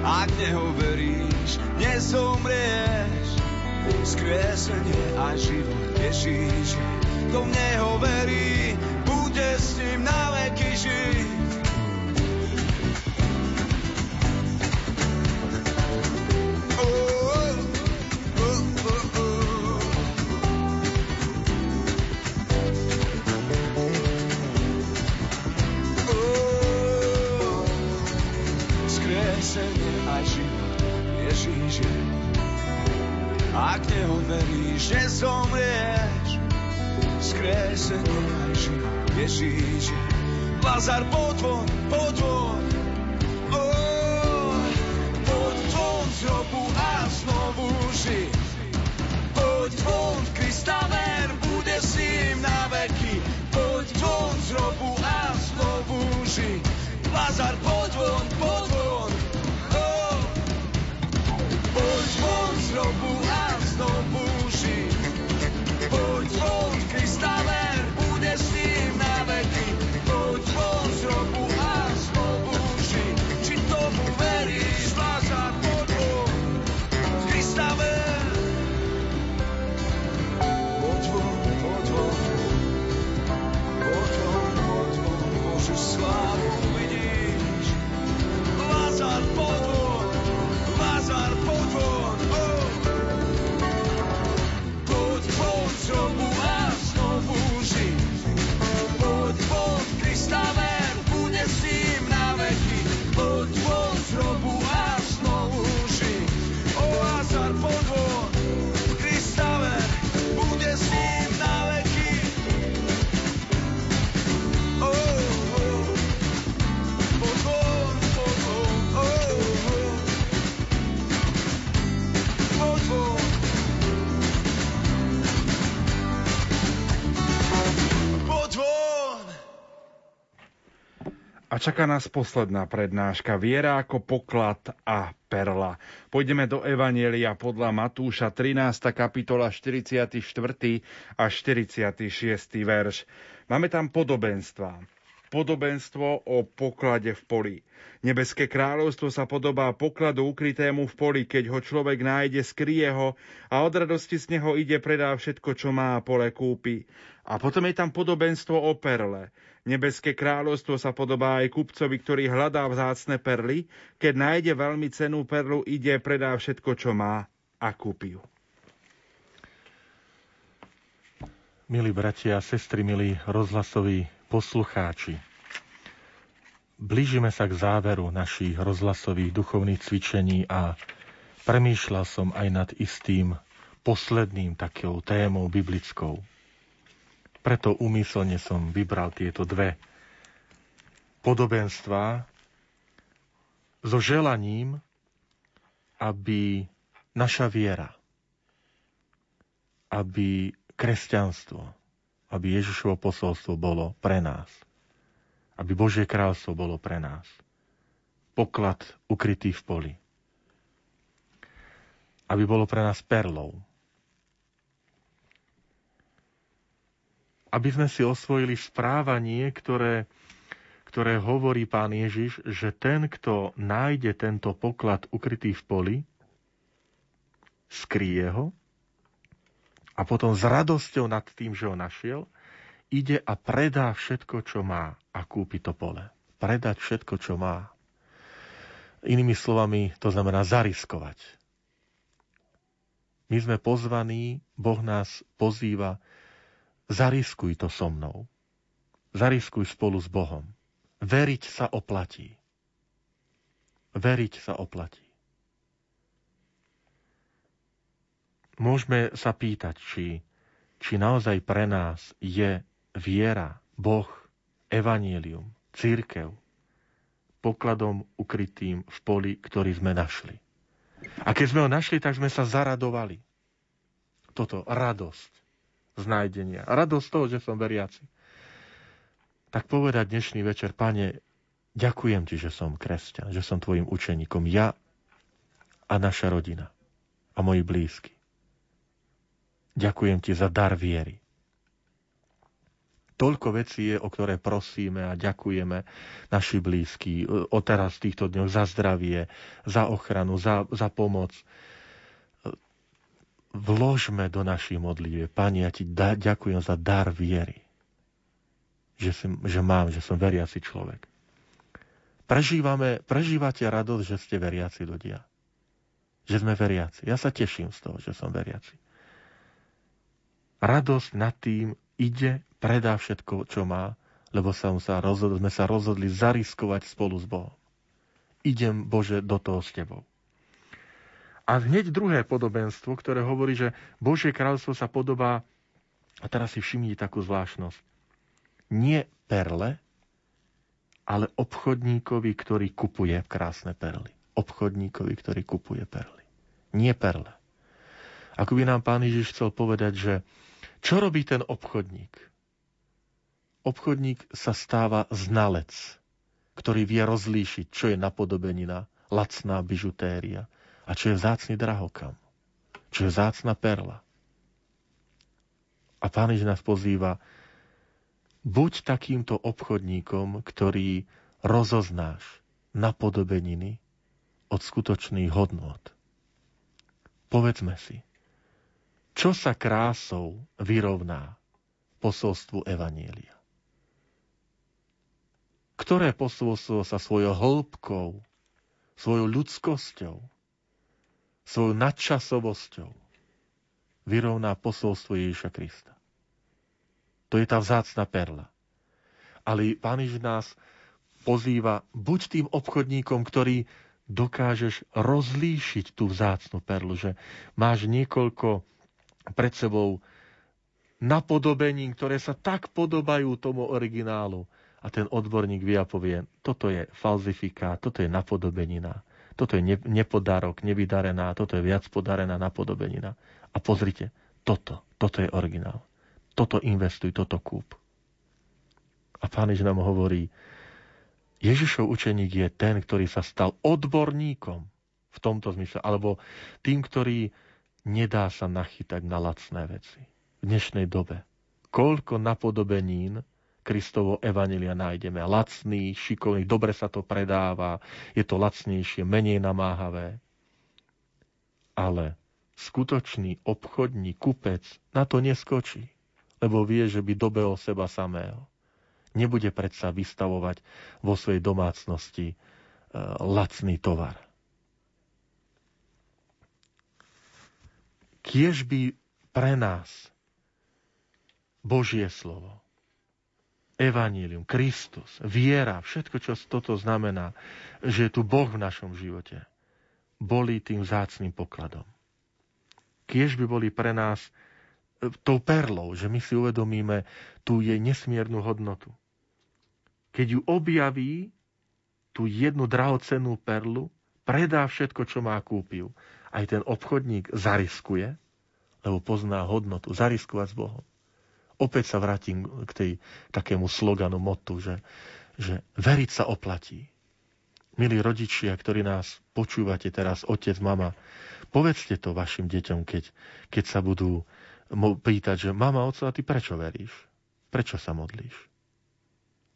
Ak neho veríš, nezomrieš. Vzkriesenie aj život. Ježíš je, kto v neho verí, veríš, nezomrieš, skresenie život Ježíš. Lazar podvon, podvon, oh, poď von z hrobu a znovu ži. Poď von, Krista ver, bude s ním na veky. Poď von z hrobu a znovu ži. Lazar podvon, čaká nás posledná prednáška Viera ako poklad a perla. Pôjdeme do Evanielia podľa Matúša 13. kapitola 44. a 46. verš. Máme tam podobenstva. podobenstvo o poklade v poli. Nebeské kráľovstvo sa podobá pokladu ukrytému v poli, keď ho človek nájde, skrie ho a od radosti z neho ide, predá všetko, čo má a pole kúpi. A potom je tam podobenstvo o perle. Nebeské kráľovstvo sa podobá aj kupcovi, ktorý hľadá vzácne perly. Keď nájde veľmi cenú perlu, ide, predá všetko, čo má a kúpi ju. Milí bratia a sestry, milí rozhlasoví poslucháči, blížime sa k záveru našich rozhlasových duchovných cvičení a premýšľal som aj nad istým posledným takou témou biblickou. Preto úmyselne som vybral tieto dve podobenstva so želaním, aby naša viera, aby kresťanstvo, aby Ježišovo posolstvo bolo pre nás – aby Božie kráľstvo bolo pre nás. Poklad ukrytý v poli. Aby bolo pre nás perlou. Aby sme si osvojili správanie, ktoré, ktoré hovorí pán Ježiš, že ten, kto nájde tento poklad ukrytý v poli, skrie ho a potom s radosťou nad tým, že ho našiel, ide a predá všetko, čo má a kúpi to pole. Predať všetko, čo má. Inými slovami, to znamená zariskovať. My sme pozvaní, Boh nás pozýva, zariskuj to so mnou. Zariskuj spolu s Bohom. Veriť sa oplatí. Veriť sa oplatí. Môžeme sa pýtať, či, či naozaj pre nás je viera, Boh, evanílium, církev, pokladom ukrytým v poli, ktorý sme našli. A keď sme ho našli, tak sme sa zaradovali. Toto, radosť z nájdenia. Radosť toho, že som veriaci. Tak povedať dnešný večer, pane, ďakujem ti, že som kresťan, že som tvojim učeníkom. Ja a naša rodina a moji blízky. Ďakujem ti za dar viery. Toľko vecí je, o ktoré prosíme a ďakujeme naši blízky o teraz týchto dňoch za zdravie, za ochranu, za, za pomoc. Vložme do našich modlív. Pani, ja ti da, ďakujem za dar viery. Že, si, že mám, že som veriaci človek. Prežívame, prežívate radosť, že ste veriaci ľudia. Že sme veriaci. Ja sa teším z toho, že som veriaci. Radosť nad tým ide predá všetko, čo má, lebo sa, sa rozhodli, sme sa rozhodli zariskovať spolu s Bohom. Idem, Bože, do toho s Tebou. A hneď druhé podobenstvo, ktoré hovorí, že Božie kráľstvo sa podobá, a teraz si všimnite takú zvláštnosť, nie perle, ale obchodníkovi, ktorý kupuje krásne perly. Obchodníkovi, ktorý kupuje perly. Nie perle. Ako by nám pán Ježiš chcel povedať, že čo robí ten obchodník? Obchodník sa stáva znalec, ktorý vie rozlíšiť, čo je napodobenina, lacná bižutéria a čo je vzácný drahokam, čo je vzácna perla. A Pán Ježiš nás pozýva, buď takýmto obchodníkom, ktorý rozoznáš napodobeniny od skutočných hodnot. Povedzme si, čo sa krásou vyrovná posolstvu Evanielia? ktoré posolstvo sa svojou hĺbkou, svojou ľudskosťou, svojou nadčasovosťou vyrovná posolstvo Ježiša Krista. To je tá vzácna perla. Ale Pán Ježiš nás pozýva, buď tým obchodníkom, ktorý dokážeš rozlíšiť tú vzácnu perlu, že máš niekoľko pred sebou napodobení, ktoré sa tak podobajú tomu originálu, a ten odborník vie a povie, toto je falzifikát, toto je napodobenina, toto je nepodarok, nevydarená, toto je viac podarená napodobenina. A pozrite, toto, toto je originál. Toto investuj, toto kúp. A pán Ježiš nám hovorí, Ježišov učeník je ten, ktorý sa stal odborníkom v tomto zmysle, alebo tým, ktorý nedá sa nachytať na lacné veci. V dnešnej dobe. Koľko napodobenín Kristovo evanelia nájdeme. Lacný, šikovný, dobre sa to predáva, je to lacnejšie, menej namáhavé. Ale skutočný obchodní kupec na to neskočí, lebo vie, že by dobehol seba samého. Nebude predsa vystavovať vo svojej domácnosti e, lacný tovar. Kiež by pre nás Božie slovo Evanílium, Kristus, viera, všetko, čo toto znamená, že je tu Boh v našom živote, boli tým zácným pokladom. Kiež by boli pre nás e, tou perlou, že my si uvedomíme tú jej nesmiernu hodnotu. Keď ju objaví, tú jednu drahocennú perlu, predá všetko, čo má kúpil. Aj ten obchodník zariskuje, lebo pozná hodnotu, zariskovať s Bohom opäť sa vrátim k tej takému sloganu, motu, že, že veriť sa oplatí. Milí rodičia, ktorí nás počúvate teraz, otec, mama, povedzte to vašim deťom, keď, keď sa budú pýtať, že mama, oco, a ty prečo veríš? Prečo sa modlíš?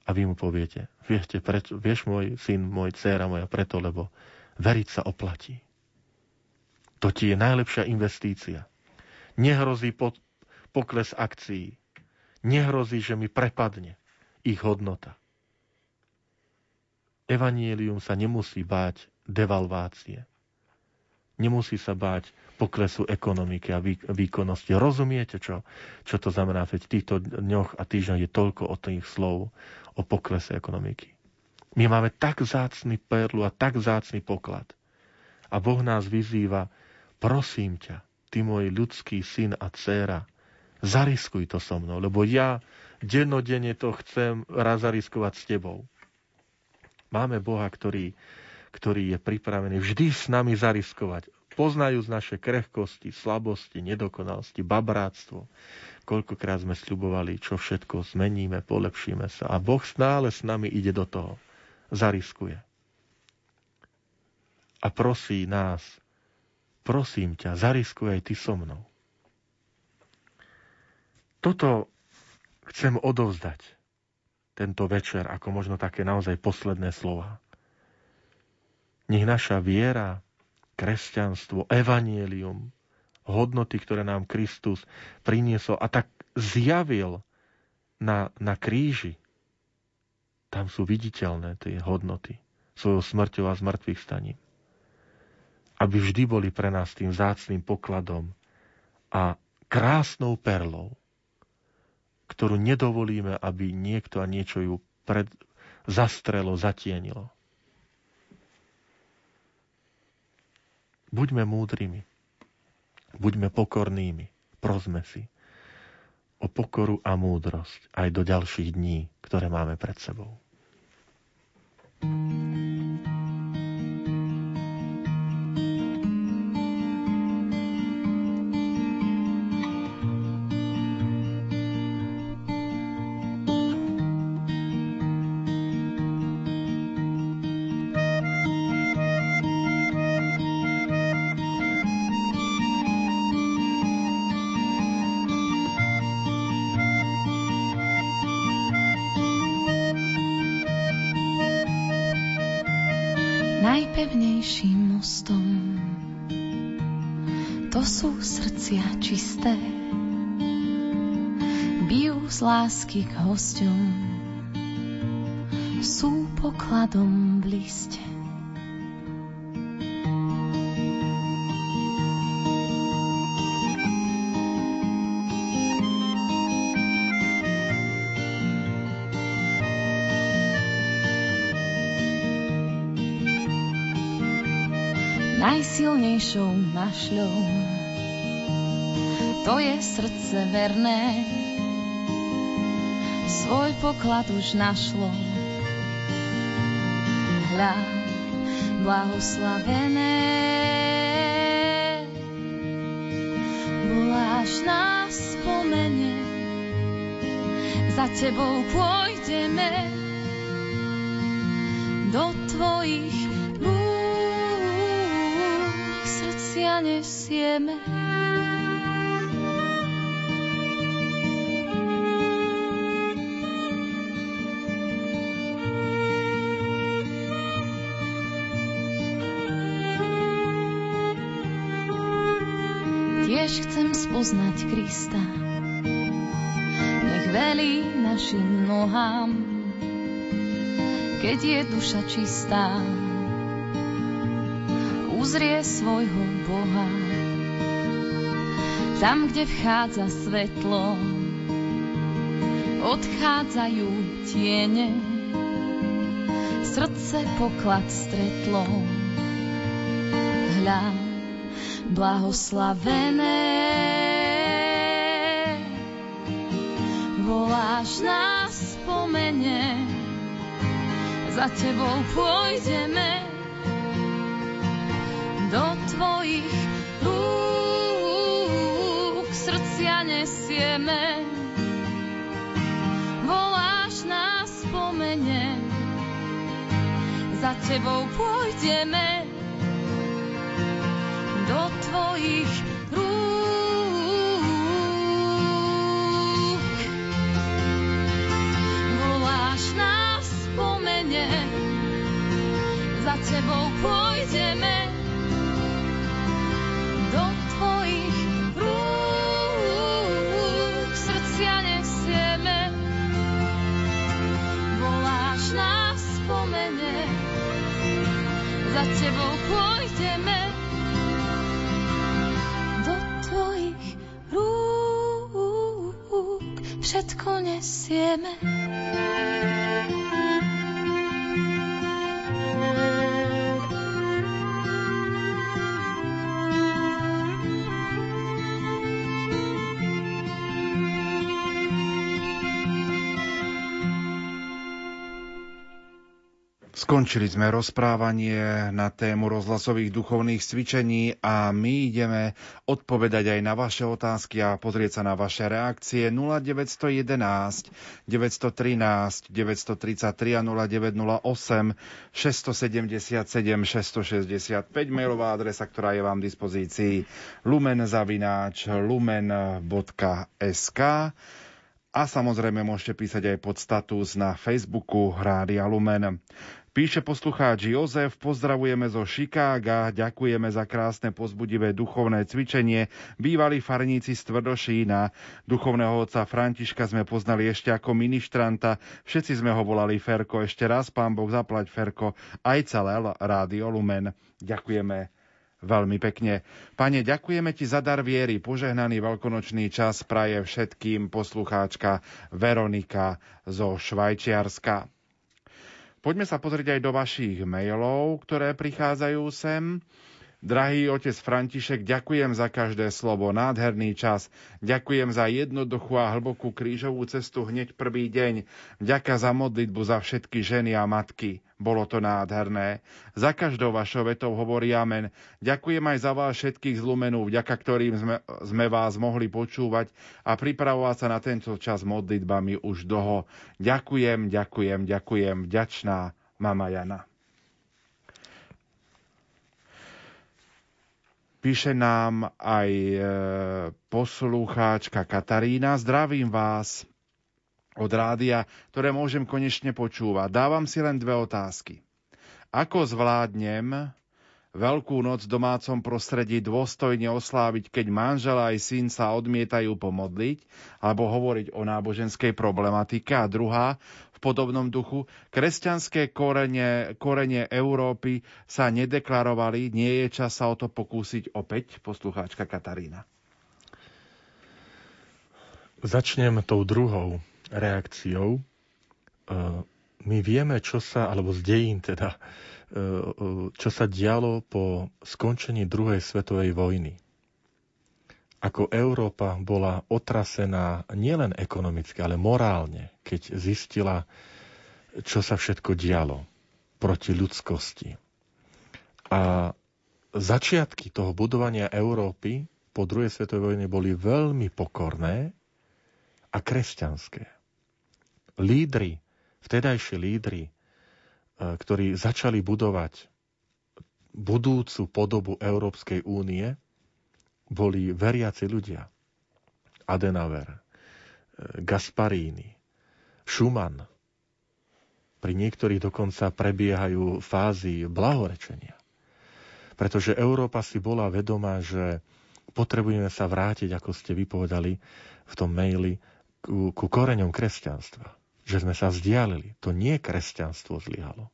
A vy mu poviete, viete, prečo, vieš môj syn, môj dcéra moja, preto, lebo veriť sa oplatí. To ti je najlepšia investícia. Nehrozí pod, pokles akcií nehrozí, že mi prepadne ich hodnota. Evanielium sa nemusí báť devalvácie. Nemusí sa báť poklesu ekonomiky a výkonnosti. Rozumiete, čo, čo to znamená? Veď v týchto dňoch a týždňoch je toľko o tých slov o poklese ekonomiky. My máme tak zácný perlu a tak zácný poklad. A Boh nás vyzýva, prosím ťa, ty môj ľudský syn a dcéra, Zariskuj to so mnou, lebo ja dennodenne to chcem raz zariskovať s tebou. Máme Boha, ktorý, ktorý je pripravený vždy s nami zariskovať. Poznajú z naše krehkosti, slabosti, nedokonalosti, babráctvo. Koľkokrát sme sľubovali, čo všetko zmeníme, polepšíme sa. A Boh stále s nami ide do toho. Zariskuje. A prosí nás, prosím ťa, zariskuj aj ty so mnou. Toto chcem odovzdať tento večer ako možno také naozaj posledné slova. Nech naša viera, kresťanstvo, evanielium, hodnoty, ktoré nám Kristus priniesol a tak zjavil na, na kríži, tam sú viditeľné tie hodnoty svojou smrťou a zmrtvých staním. Aby vždy boli pre nás tým zácným pokladom a krásnou perlou, ktorú nedovolíme, aby niekto a niečo ju pred, zastrelo, zatienilo. Buďme múdrymi, buďme pokornými, prosme si o pokoru a múdrosť aj do ďalších dní, ktoré máme pred sebou. thank you lásky k hosťom sú pokladom v. Najsilnejšou mašľou to je srdce verné, svoj poklad už našlo. Hľa, blahoslavené, voláš nás spomene, za tebou pôjdeme do tvojich rúk, srdcia nesieme. Keď je duša čistá. Uzrie svojho Boha. Tam, kde vchádza svetlo, odchádzajú tiene. Srdce poklad stretlo. Hľa, blahoslavené. Voláš nás spomene, za tebou pôjdeme do tvojich rúk srdcia nesieme. Voláš nás spomene, za tebou pôjdeme do tvojich rúk. Tebou pôjdeme do tvojich rúk. Srdcia nesieme, voláš nás spomene, za tebou pôjdeme do tvojich rúk. Všetko nesieme. Skončili sme rozprávanie na tému rozhlasových duchovných cvičení a my ideme odpovedať aj na vaše otázky a pozrieť sa na vaše reakcie 0911 913 933 a 0908 677 665 mailová adresa, ktorá je vám v dispozícii lumenzavináč lumen.sk a samozrejme môžete písať aj pod status na Facebooku Rádia Lumen. Píše poslucháč Jozef, pozdravujeme zo Chicaga, ďakujeme za krásne pozbudivé duchovné cvičenie. Bývalí farníci z Tvrdošína, duchovného otca Františka sme poznali ešte ako ministranta, všetci sme ho volali Ferko. Ešte raz, pán Boh, zaplať Ferko, aj celé Rádio Lumen. Ďakujeme veľmi pekne. Pane, ďakujeme ti za dar viery. Požehnaný veľkonočný čas praje všetkým poslucháčka Veronika zo Švajčiarska. Poďme sa pozrieť aj do vašich mailov, ktoré prichádzajú sem. Drahý otec František, ďakujem za každé slovo, nádherný čas. Ďakujem za jednoduchú a hlbokú krížovú cestu hneď prvý deň. Ďaká za modlitbu za všetky ženy a matky. Bolo to nádherné. Za každou vašou vetou hovorí amen. Ďakujem aj za vás všetkých z Lumenu, vďaka ktorým sme, sme vás mohli počúvať a pripravovať sa na tento čas modlitbami už dlho. Ďakujem, ďakujem, ďakujem. Vďačná mama Jana. Píše nám aj e, poslúcháčka Katarína. Zdravím vás od rádia, ktoré môžem konečne počúvať. Dávam si len dve otázky. Ako zvládnem Veľkú noc v domácom prostredí dôstojne osláviť, keď manžela aj syn sa odmietajú pomodliť alebo hovoriť o náboženskej problematike. A druhá, v podobnom duchu, kresťanské korene, korene Európy sa nedeklarovali, nie je čas sa o to pokúsiť opäť, poslucháčka Katarína. Začnem tou druhou reakciou. E, my vieme, čo sa, alebo z dejín teda, E, e, čo sa dialo po skončení druhej svetovej vojny. Ako Európa bola otrasená nielen ekonomicky, ale morálne, keď zistila, čo sa všetko dialo proti ľudskosti. A začiatky toho budovania Európy po druhej svetovej vojne boli veľmi pokorné a kresťanské. Lídry, vtedajší lídry E, ktorí začali budovať budúcu podobu Európskej únie, boli veriaci ľudia. Adenauer, e, Gasparini, Schumann. Pri niektorých dokonca prebiehajú fázy blahorečenia. Pretože Európa si bola vedomá, že potrebujeme sa vrátiť, ako ste vypovedali v tom maili, ku, ku koreňom kresťanstva. Že sme sa vzdialili. To nie kresťanstvo zlyhalo,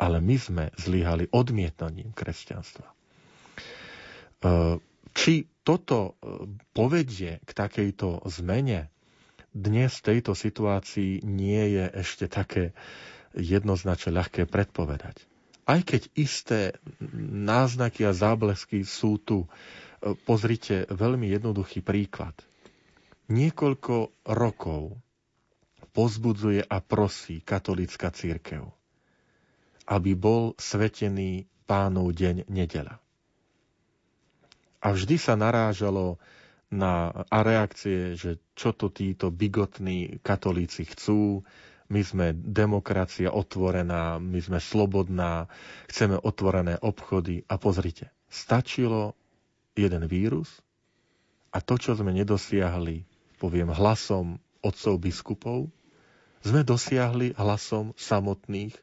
ale my sme zlyhali odmietnaním kresťanstva. E, či toto e, povedie k takejto zmene, dnes v tejto situácii nie je ešte také jednoznačne ľahké predpovedať. Aj keď isté náznaky a záblesky sú tu, e, pozrite veľmi jednoduchý príklad. Niekoľko rokov pozbudzuje a prosí katolická církev, aby bol svetený pánov deň nedela. A vždy sa narážalo na a reakcie, že čo to títo bigotní katolíci chcú, my sme demokracia otvorená, my sme slobodná, chceme otvorené obchody a pozrite, stačilo jeden vírus a to, čo sme nedosiahli, poviem hlasom otcov biskupov, sme dosiahli hlasom samotných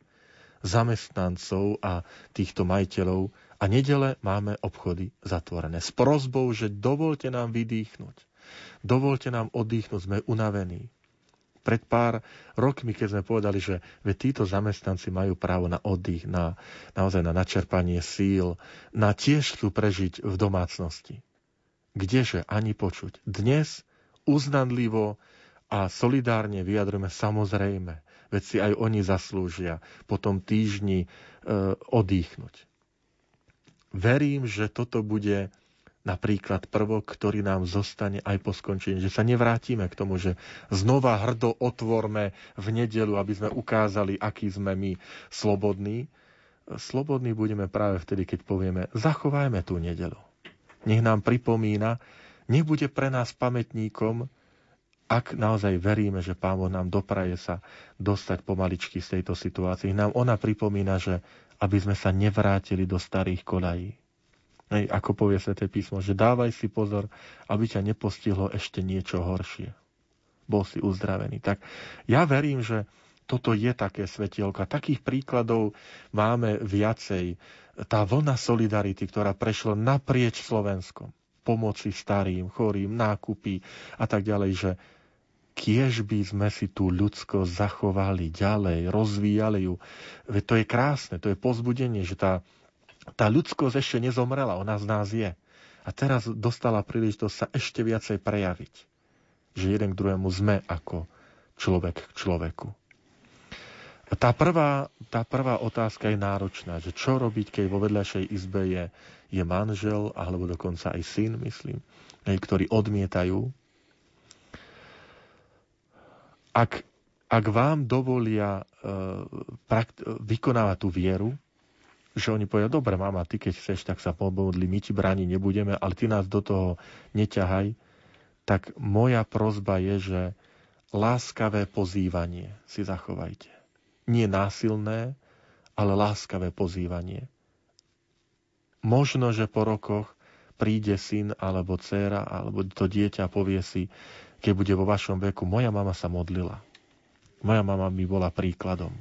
zamestnancov a týchto majiteľov a nedele máme obchody zatvorené. S prozbou, že dovolte nám vydýchnuť. Dovolte nám oddychnúť, sme unavení. Pred pár rokmi, keď sme povedali, že ve títo zamestnanci majú právo na oddych, na, naozaj na načerpanie síl, na tiež chcú prežiť v domácnosti. Kdeže ani počuť. Dnes uznanlivo a solidárne vyjadrujeme samozrejme, veď si aj oni zaslúžia po tom týždni e, oddychnúť. Verím, že toto bude napríklad prvok, ktorý nám zostane aj po skončení, že sa nevrátime k tomu, že znova hrdo otvorme v nedelu, aby sme ukázali, aký sme my slobodní. Slobodní budeme práve vtedy, keď povieme, zachovajme tú nedelu. Nech nám pripomína, nech bude pre nás pamätníkom, ak naozaj veríme, že Pán Boh nám dopraje sa dostať pomaličky z tejto situácie, nám ona pripomína, že aby sme sa nevrátili do starých kolají. Hej, ako povie Sveté písmo, že dávaj si pozor, aby ťa nepostihlo ešte niečo horšie. Bol si uzdravený. Tak ja verím, že toto je také svetielka. Takých príkladov máme viacej. Tá vlna solidarity, ktorá prešla naprieč Slovenskom, pomoci starým, chorým, nákupy a tak ďalej, že kiež by sme si tú ľudsko zachovali ďalej, rozvíjali ju. Veď to je krásne, to je pozbudenie, že tá, tá ľudskosť ešte nezomrela, ona z nás je. A teraz dostala príležitosť sa ešte viacej prejaviť. Že jeden k druhému sme ako človek k človeku. Tá prvá, tá prvá otázka je náročná, že čo robiť, keď vo vedľašej izbe je, je manžel, alebo dokonca aj syn, myslím, ktorí odmietajú ak, ak vám dovolia uh, prakt- vykonávať tú vieru, že oni povedia, dobre, mama, ty keď chceš, tak sa pomodli, my ti bráni nebudeme, ale ty nás do toho neťahaj, tak moja prozba je, že láskavé pozývanie si zachovajte. Nie násilné, ale láskavé pozývanie. Možno, že po rokoch príde syn alebo dcéra alebo to dieťa povie si, keď bude vo vašom veku. Moja mama sa modlila. Moja mama mi bola príkladom.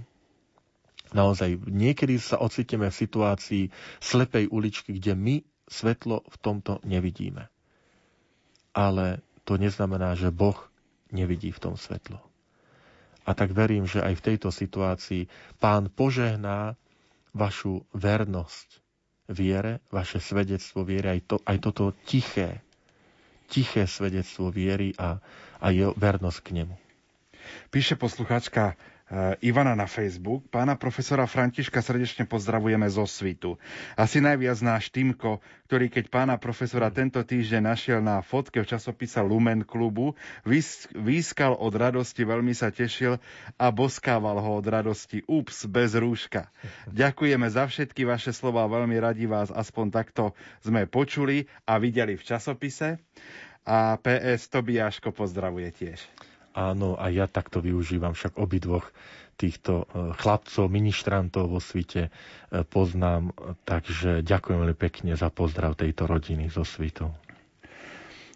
Naozaj, niekedy sa ociteme v situácii slepej uličky, kde my svetlo v tomto nevidíme. Ale to neznamená, že Boh nevidí v tom svetlo. A tak verím, že aj v tejto situácii Pán požehná vašu vernosť viere, vaše svedectvo viere, aj, to, aj toto tiché, tiché svedectvo viery a, a jeho vernosť k nemu. Píše posluchačka Eh, Ivana na Facebook. Pána profesora Františka srdečne pozdravujeme zo Svitu. Asi najviac náš Týmko, ktorý keď pána profesora tento týždeň našiel na fotke v časopise Lumen klubu, výskal od radosti, veľmi sa tešil a boskával ho od radosti. Ups, bez rúška. Ďakujeme za všetky vaše slova, veľmi radi vás aspoň takto sme počuli a videli v časopise. A PS Tobiáško pozdravuje tiež. Áno, a ja takto využívam však obidvoch týchto e, chlapcov, ministrantov vo svite e, poznám, takže ďakujem veľmi pekne za pozdrav tejto rodiny zo svitou.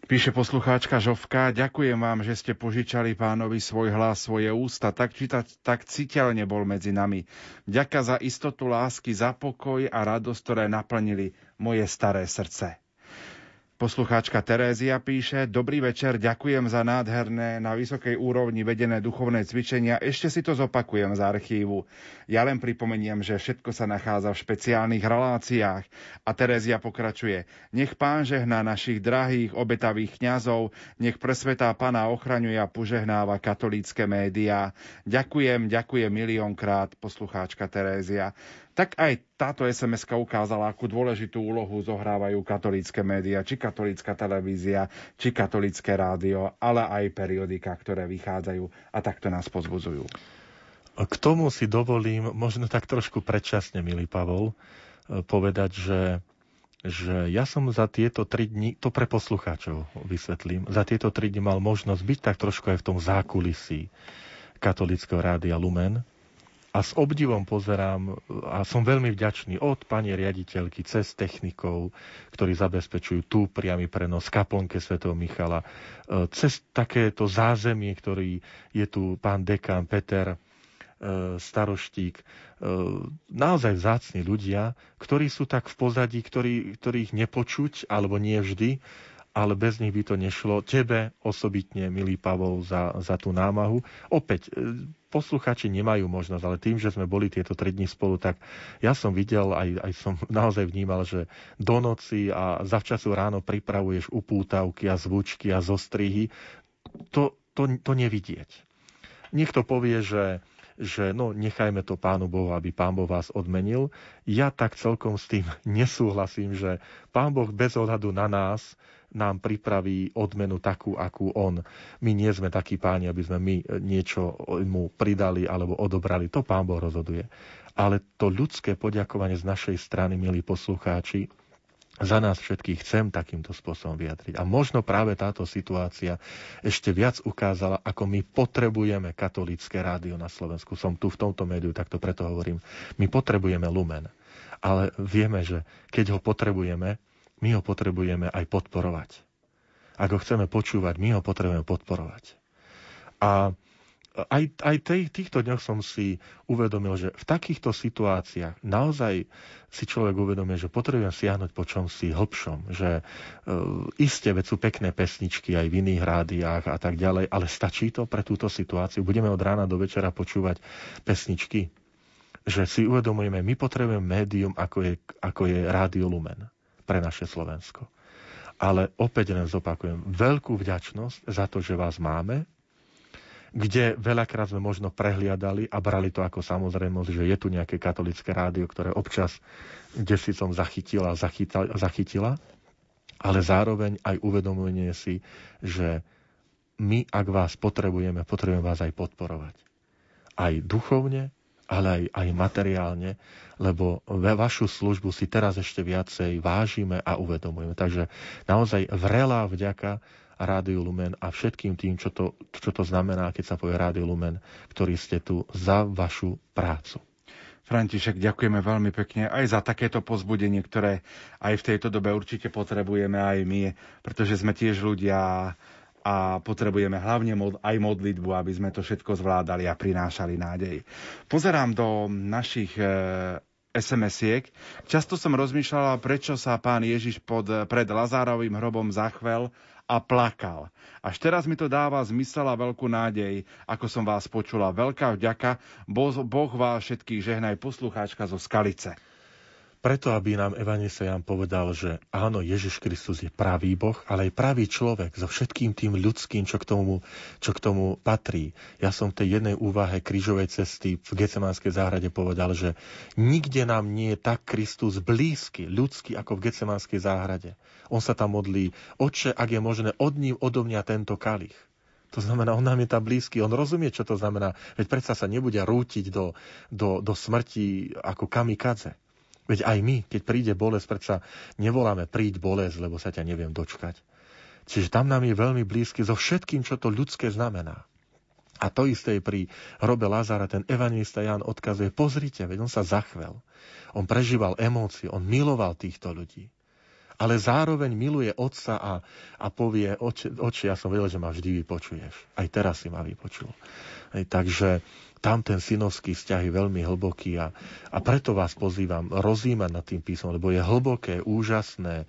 Píše poslucháčka Žovka, ďakujem vám, že ste požičali pánovi svoj hlas, svoje ústa, tak, čítať, tak citeľne bol medzi nami. Ďaká za istotu lásky, za pokoj a radosť, ktoré naplnili moje staré srdce. Poslucháčka Terézia píše, dobrý večer, ďakujem za nádherné, na vysokej úrovni vedené duchovné cvičenia. Ešte si to zopakujem z archívu. Ja len pripomeniem, že všetko sa nachádza v špeciálnych reláciách. A Terézia pokračuje. Nech pán žehná našich drahých, obetavých kňazov, nech presvetá pana ochraňuje a požehnáva katolícke médiá. Ďakujem, ďakujem miliónkrát, poslucháčka Terézia tak aj táto sms ukázala, akú dôležitú úlohu zohrávajú katolícke médiá, či katolícka televízia, či katolícke rádio, ale aj periodika, ktoré vychádzajú a takto nás pozbudzujú. K tomu si dovolím možno tak trošku predčasne, milý Pavol, e, povedať, že, že ja som za tieto tri dni, to pre poslucháčov vysvetlím, za tieto tri dni mal možnosť byť tak trošku aj v tom zákulisí katolického rádia Lumen, a s obdivom pozerám a som veľmi vďačný od pani riaditeľky cez technikov, ktorí zabezpečujú tu priamy prenos kaplnke svätého Michala, e, cez takéto zázemie, ktorý je tu pán dekan Peter e, staroštík, e, naozaj vzácni ľudia, ktorí sú tak v pozadí, ktorí, ktorých nepočuť, alebo nie vždy, ale bez nich by to nešlo. Tebe osobitne, milý Pavol, za, za tú námahu. Opäť, posluchači nemajú možnosť, ale tým, že sme boli tieto tri dni spolu, tak ja som videl, aj, aj som <laughs> naozaj vnímal, že do noci a zavčasu ráno pripravuješ upútavky a zvučky a zostrihy. To, to, to nevidieť. Niekto povie, že že no, nechajme to Pánu Bohu, aby Pán Boh vás odmenil. Ja tak celkom s tým <laughs> nesúhlasím, že Pán Boh bez ohľadu na nás nám pripraví odmenu takú, akú on. My nie sme takí páni, aby sme my niečo mu pridali alebo odobrali. To pán Boh rozhoduje. Ale to ľudské poďakovanie z našej strany, milí poslucháči, za nás všetkých chcem takýmto spôsobom vyjadriť. A možno práve táto situácia ešte viac ukázala, ako my potrebujeme katolícke rádio na Slovensku. Som tu v tomto médiu, tak to preto hovorím. My potrebujeme Lumen. Ale vieme, že keď ho potrebujeme, my ho potrebujeme aj podporovať. Ak ho chceme počúvať, my ho potrebujeme podporovať. A aj, aj tej, týchto dňoch som si uvedomil, že v takýchto situáciách naozaj si človek uvedomuje, že potrebujem siahnuť po čom si hlbšom, že e, iste, veď sú pekné pesničky aj v iných rádiách a tak ďalej, ale stačí to pre túto situáciu? Budeme od rána do večera počúvať pesničky? Že si uvedomujeme, my potrebujeme médium, ako je, ako je Rádio Lumen pre naše Slovensko. Ale opäť len zopakujem, veľkú vďačnosť za to, že vás máme, kde veľakrát sme možno prehliadali a brali to ako samozrejmosť, že je tu nejaké katolické rádio, ktoré občas si som zachytila, zachytila, zachytila, ale zároveň aj uvedomenie si, že my, ak vás potrebujeme, potrebujeme vás aj podporovať. Aj duchovne, ale aj, aj materiálne, lebo vašu službu si teraz ešte viacej vážime a uvedomujeme. Takže naozaj vrelá vďaka Rádiu Lumen a všetkým tým, čo to, čo to znamená, keď sa povie Rádiu Lumen, ktorí ste tu za vašu prácu. František, ďakujeme veľmi pekne aj za takéto pozbudenie, ktoré aj v tejto dobe určite potrebujeme aj my, pretože sme tiež ľudia a potrebujeme hlavne aj modlitbu, aby sme to všetko zvládali a prinášali nádej. Pozerám do našich e, SMS-iek. Často som rozmýšľala, prečo sa pán Ježiš pod, pred Lazárovým hrobom zachvel a plakal. Až teraz mi to dáva zmysel a veľkú nádej, ako som vás počula. Veľká vďaka, Boh vás všetkých žehnaj poslucháčka zo Skalice. Preto, aby nám Evangelista Jan povedal, že áno, Ježiš Kristus je pravý Boh, ale aj pravý človek so všetkým tým ľudským, čo k tomu, čo k tomu patrí. Ja som v tej jednej úvahe krížovej cesty v Gecemánskej záhrade povedal, že nikde nám nie je tak Kristus blízky, ľudský, ako v Gecemánskej záhrade. On sa tam modlí, oče, ak je možné, od ním odo mňa tento kalich. To znamená, on nám je tam blízky, on rozumie, čo to znamená. Veď predsa sa nebude rútiť do, do, do smrti ako kamikadze. Veď aj my, keď príde bolesť, predsa nevoláme príď bolesť, lebo sa ťa neviem dočkať. Čiže tam nám je veľmi blízky so všetkým, čo to ľudské znamená. A to isté pri hrobe Lazara, ten evangelista Jan odkazuje, pozrite, veď on sa zachvel. On prežíval emócie, on miloval týchto ľudí. Ale zároveň miluje otca a, a povie, oče, oče, ja som vedel, že ma vždy vypočuješ. Aj teraz si ma vypočul. Hej, takže tam ten synovský vzťah je veľmi hlboký a, a preto vás pozývam rozímať nad tým písmom, lebo je hlboké, úžasné, e,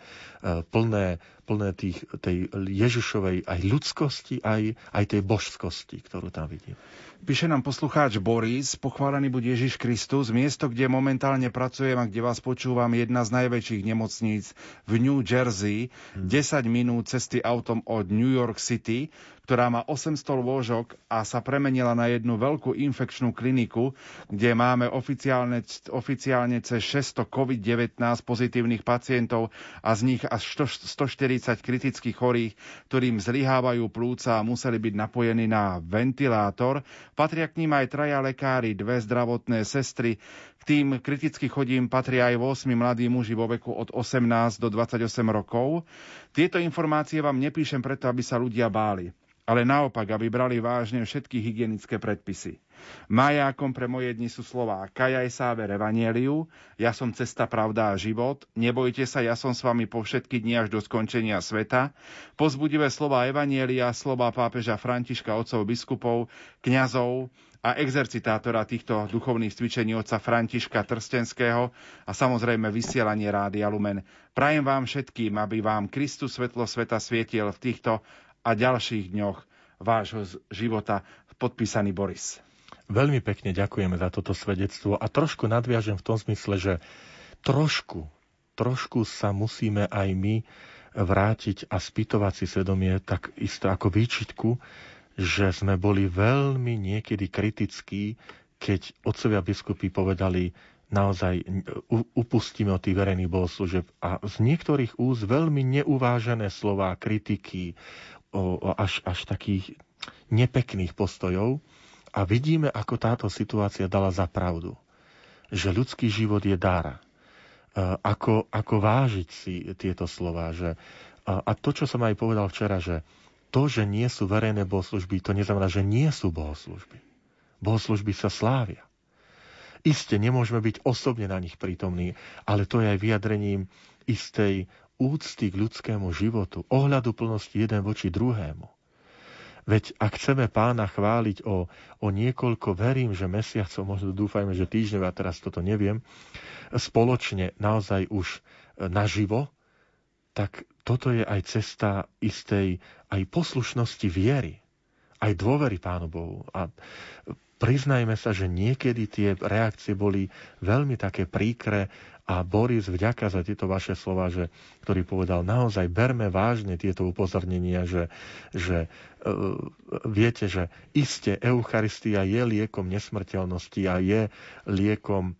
plné, plné tých, tej Ježišovej aj ľudskosti, aj, aj tej božskosti, ktorú tam vidím. Píše nám poslucháč Boris, pochválený buď Ježiš Kristus, miesto, kde momentálne pracujem a kde vás počúvam, jedna z najväčších nemocníc v New Jersey, 10 hmm. minút cesty autom od New York City, ktorá má 800 lôžok a sa premenila na jednu veľkú infekčnú kliniku, kde máme oficiálne, oficiálne cez 600 COVID-19 pozitívnych pacientov a z nich až 140 kritických chorých, ktorým zlyhávajú plúca a museli byť napojení na ventilátor. Patria k ním aj traja lekári, dve zdravotné sestry. K tým kriticky chodím patria aj 8 mladí muži vo veku od 18 do 28 rokov. Tieto informácie vám nepíšem preto, aby sa ľudia báli ale naopak, aby brali vážne všetky hygienické predpisy. Majákom pre moje dni sú slová Kajaj sa ver Evangeliu, ja som cesta, pravda a život, nebojte sa, ja som s vami po všetky dni až do skončenia sveta, pozbudivé slova Evanielia, slova pápeža Františka, otcov biskupov, kňazov, a exercitátora týchto duchovných cvičení otca Františka Trstenského a samozrejme vysielanie Rádia Lumen. Prajem vám všetkým, aby vám Kristus svetlo sveta svietil v týchto a ďalších dňoch vášho života. Podpísaný Boris. Veľmi pekne ďakujeme za toto svedectvo a trošku nadviažem v tom smysle, že trošku, trošku sa musíme aj my vrátiť a spýtovať si svedomie tak isto ako výčitku, že sme boli veľmi niekedy kritickí, keď otcovia biskupy povedali, naozaj upustíme od tých verejných bohoslúžeb a z niektorých úz veľmi neuvážené slova, kritiky, o, až, až takých nepekných postojov a vidíme, ako táto situácia dala za pravdu. Že ľudský život je dára. E, ako, ako vážiť si tieto slova. Že, a, to, čo som aj povedal včera, že to, že nie sú verejné bohoslužby, to neznamená, že nie sú bohoslužby. Bohoslužby sa slávia. Isté, nemôžeme byť osobne na nich prítomní, ale to je aj vyjadrením istej úcty k ľudskému životu, ohľadu plnosti jeden voči druhému. Veď ak chceme pána chváliť o, o niekoľko, verím, že mesiacov, možno dúfajme, že týždňov, a teraz toto neviem, spoločne naozaj už e, naživo, tak toto je aj cesta istej aj poslušnosti viery, aj dôvery Pánu Bohu. A priznajme sa, že niekedy tie reakcie boli veľmi také príkre a Boris, vďaka za tieto vaše slova, že, ktorý povedal, naozaj berme vážne tieto upozornenia, že, že uh, viete, že iste Eucharistia je liekom nesmrteľnosti a je liekom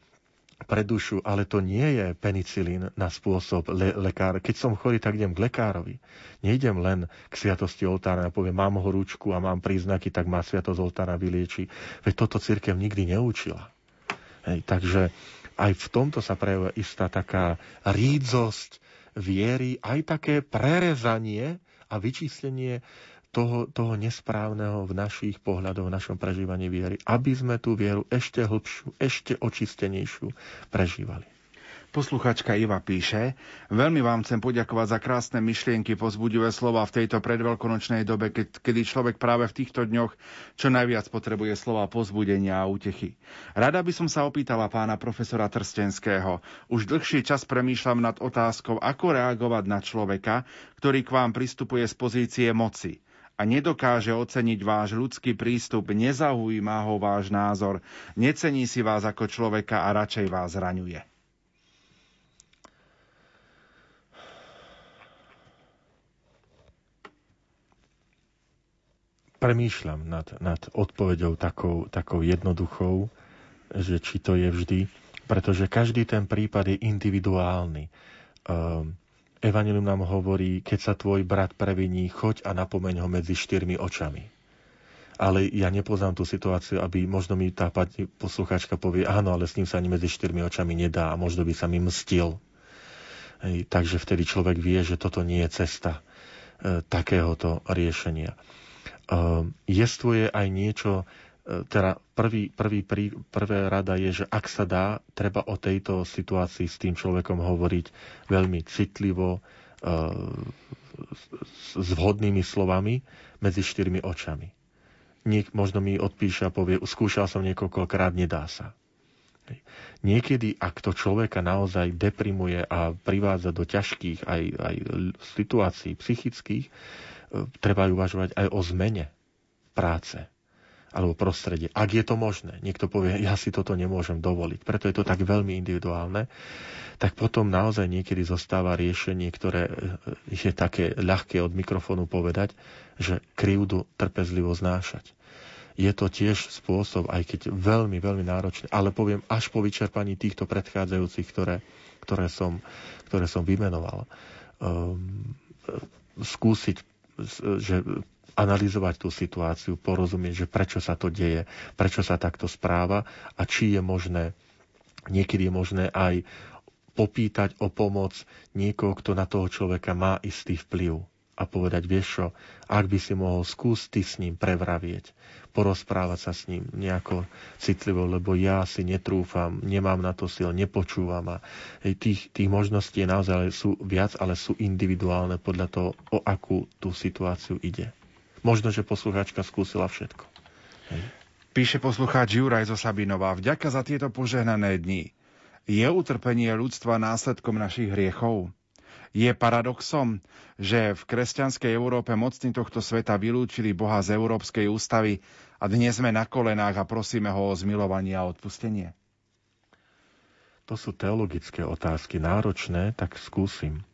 pre dušu, ale to nie je penicilín na spôsob le- lekár. Keď som chorý, tak idem k lekárovi. Nejdem len k sviatosti oltára a poviem, mám horúčku a mám príznaky, tak má sviatosť oltára vylieči. Veď toto církev nikdy neučila. Hej, takže aj v tomto sa prejavuje istá taká rídzosť viery, aj také prerezanie a vyčíslenie toho, toho nesprávneho v našich pohľadoch, v našom prežívaní viery, aby sme tú vieru ešte hlbšiu, ešte očistenejšiu prežívali. Posluchačka Iva píše, veľmi vám chcem poďakovať za krásne myšlienky, pozbudivé slova v tejto predveľkonočnej dobe, keď, kedy človek práve v týchto dňoch čo najviac potrebuje slova pozbudenia a útechy. Rada by som sa opýtala pána profesora Trstenského. Už dlhší čas premýšľam nad otázkou, ako reagovať na človeka, ktorý k vám pristupuje z pozície moci a nedokáže oceniť váš ľudský prístup, nezaujíma ho váš názor, necení si vás ako človeka a radšej vás zraňuje. Premýšľam nad, nad odpovedou takou, takou jednoduchou, že či to je vždy, pretože každý ten prípad je individuálny. Um, Evangelium nám hovorí, keď sa tvoj brat previní, choď a napomeň ho medzi štyrmi očami. Ale ja nepoznám tú situáciu, aby možno mi tá poslucháčka povie, áno, ale s ním sa ani medzi štyrmi očami nedá a možno by sa mi mstil. Hej, takže vtedy človek vie, že toto nie je cesta e, takéhoto riešenia. Ehm, jestvuje aj niečo, e, teda prvý, prvý, prvý, prvé rada je, že ak sa dá, treba o tejto situácii s tým človekom hovoriť veľmi citlivo, e, s vhodnými slovami medzi štyrmi očami. Niek, možno mi odpíše a povie, skúšal som niekoľkokrát, nedá sa. Niekedy, ak to človeka naozaj deprimuje a privádza do ťažkých aj, aj situácií psychických, treba uvažovať aj o zmene práce alebo prostredie. Ak je to možné, niekto povie, ja si toto nemôžem dovoliť, preto je to tak veľmi individuálne, tak potom naozaj niekedy zostáva riešenie, ktoré e, je také ľahké od mikrofónu povedať, že krivdu trpezlivo znášať je to tiež spôsob, aj keď veľmi, veľmi náročný, ale poviem až po vyčerpaní týchto predchádzajúcich, ktoré, ktoré, som, ktoré som vymenoval. Um, skúsiť, že analyzovať tú situáciu, porozumieť, že prečo sa to deje, prečo sa takto správa a či je možné, niekedy je možné aj popýtať o pomoc niekoho, kto na toho človeka má istý vplyv a povedať, vieš čo, ak by si mohol skúsiť s ním prevravieť, porozprávať sa s ním nejako citlivo, lebo ja si netrúfam, nemám na to sil, nepočúvam a tých, tých možností je naozaj sú viac, ale sú individuálne podľa toho, o akú tú situáciu ide. Možno, že poslucháčka skúsila všetko. Hej. Píše poslucháč Juraj zo Sabinova. Vďaka za tieto požehnané dni. Je utrpenie ľudstva následkom našich hriechov? Je paradoxom, že v kresťanskej Európe mocní tohto sveta vylúčili Boha z Európskej ústavy a dnes sme na kolenách a prosíme ho o zmilovanie a odpustenie? To sú teologické otázky, náročné, tak skúsim.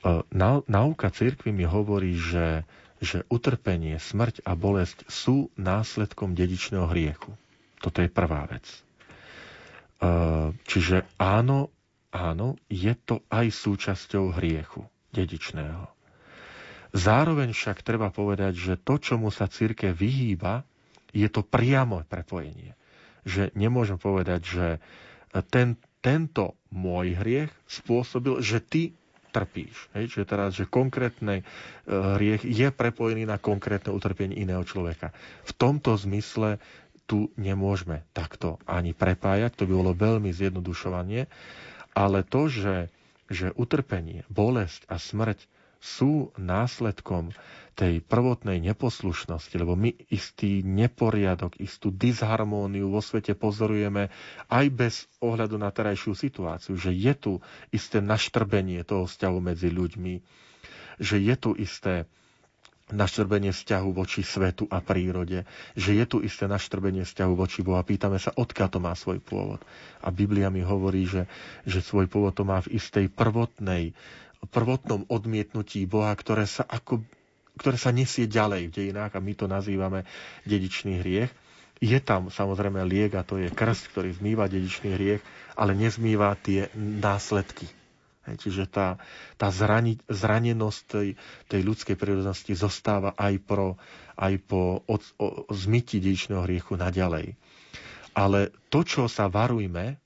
E, nauka cirkvi mi hovorí, že, že utrpenie, smrť a bolesť sú následkom dedičného hriechu. Toto je prvá vec. E, čiže áno, Áno, je to aj súčasťou hriechu dedičného. Zároveň však treba povedať, že to, čomu sa církev vyhýba, je to priamo prepojenie. Že nemôžem povedať, že ten, tento môj hriech spôsobil, že ty trpíš. Hej? Čiže teraz, že konkrétny e, hriech je prepojený na konkrétne utrpenie iného človeka. V tomto zmysle tu nemôžeme takto ani prepájať, to by bolo veľmi zjednodušovanie. Ale to, že, že utrpenie, bolesť a smrť sú následkom tej prvotnej neposlušnosti, lebo my istý neporiadok, istú disharmóniu vo svete pozorujeme aj bez ohľadu na terajšiu situáciu, že je tu isté naštrbenie toho vzťahu medzi ľuďmi, že je tu isté naštrbenie vzťahu voči svetu a prírode, že je tu isté naštrbenie vzťahu voči Bohu a pýtame sa, odkiaľ to má svoj pôvod. A Biblia mi hovorí, že, že svoj pôvod to má v istej prvotnej, prvotnom odmietnutí Boha, ktoré sa, ako, ktoré sa nesie ďalej v dejinách a my to nazývame dedičný hriech. Je tam samozrejme liek a to je krst, ktorý zmýva dedičný hriech, ale nezmýva tie následky Čiže tá, tá zrani, zranenosť tej, tej ľudskej prírodnosti zostáva aj, pro, aj po od, o, zmyti dedičného hriechu naďalej. Ale to, čo sa varujme,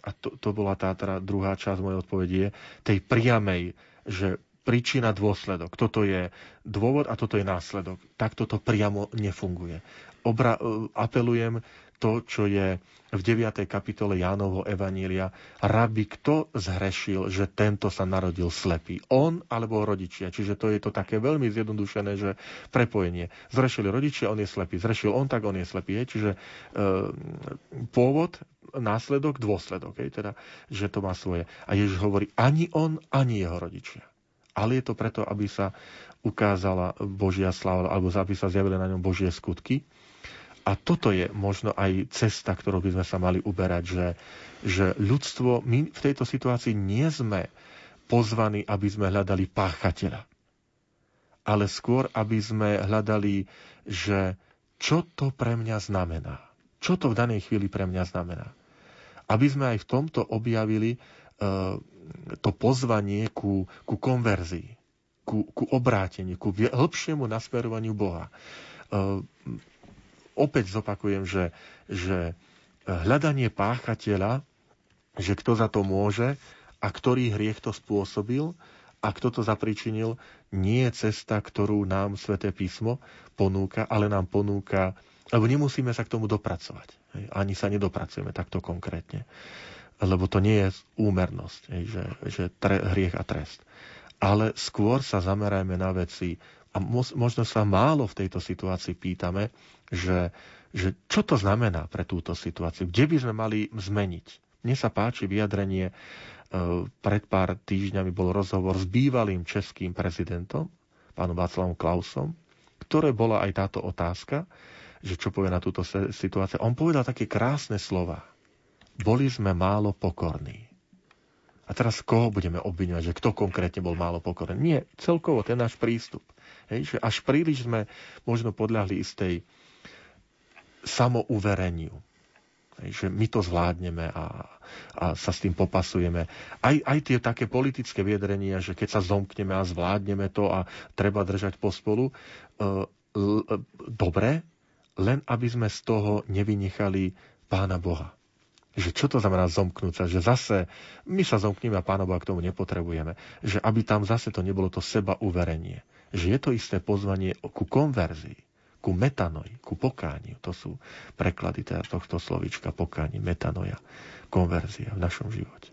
a to, to bola tá teda druhá časť mojej odpovede, tej priamej, že príčina, dôsledok. Toto je dôvod a toto je následok. Tak toto priamo nefunguje. Obra, e, apelujem to, čo je v 9. kapitole Jánovho Evanília. Rabi, kto zhrešil, že tento sa narodil slepý? On alebo rodičia? Čiže to je to také veľmi zjednodušené, že prepojenie. Zrešili rodičia, on je slepý. Zrešil on, tak on je slepý. Je? Čiže e, pôvod, následok, dôsledok. Je? Teda, že to má svoje. A Ježiš hovorí, ani on, ani jeho rodičia. Ale je to preto, aby sa ukázala Božia sláva, alebo aby sa zjavili na ňom Božie skutky a toto je možno aj cesta, ktorou by sme sa mali uberať, že, že ľudstvo, my v tejto situácii nie sme pozvaní, aby sme hľadali páchateľa. Ale skôr, aby sme hľadali, že čo to pre mňa znamená. Čo to v danej chvíli pre mňa znamená. Aby sme aj v tomto objavili uh, to pozvanie ku, ku konverzii, ku, ku obráteniu, ku hĺbšiemu nasmerovaniu Boha. Opäť zopakujem, že, že hľadanie páchateľa, že kto za to môže a ktorý hriech to spôsobil a kto to zapričinil, nie je cesta, ktorú nám Sveté písmo ponúka, ale nám ponúka, lebo nemusíme sa k tomu dopracovať. Ani sa nedopracujeme takto konkrétne. Lebo to nie je úmernosť, že, že tre, hriech a trest. Ale skôr sa zamerajme na veci A možno sa málo v tejto situácii pýtame, že, že čo to znamená pre túto situáciu, kde by sme mali zmeniť. Mne sa páči vyjadrenie, e, pred pár týždňami bol rozhovor s bývalým českým prezidentom, pánom Václavom Klausom, ktoré bola aj táto otázka, že čo povie na túto situáciu. On povedal také krásne slova. Boli sme málo pokorní. A teraz koho budeme obviňovať, že kto konkrétne bol málo pokorený? Nie, celkovo ten náš prístup. Hej, že až príliš sme možno podľahli istej samouvereniu. Hej, že my to zvládneme a, a sa s tým popasujeme. Aj, aj tie také politické viedrenia, že keď sa zomkneme a zvládneme to a treba držať pospolu, e, l, e, dobre, len aby sme z toho nevynechali Pána Boha. Že čo to znamená zomknúť sa? Že zase my sa zomkneme a Pána Boha k tomu nepotrebujeme. Že aby tam zase to nebolo to seba uverenie. Že je to isté pozvanie ku konverzii, ku metanoj, ku pokániu. To sú preklady teda tohto slovíčka pokáni, metanoja, konverzia v našom živote.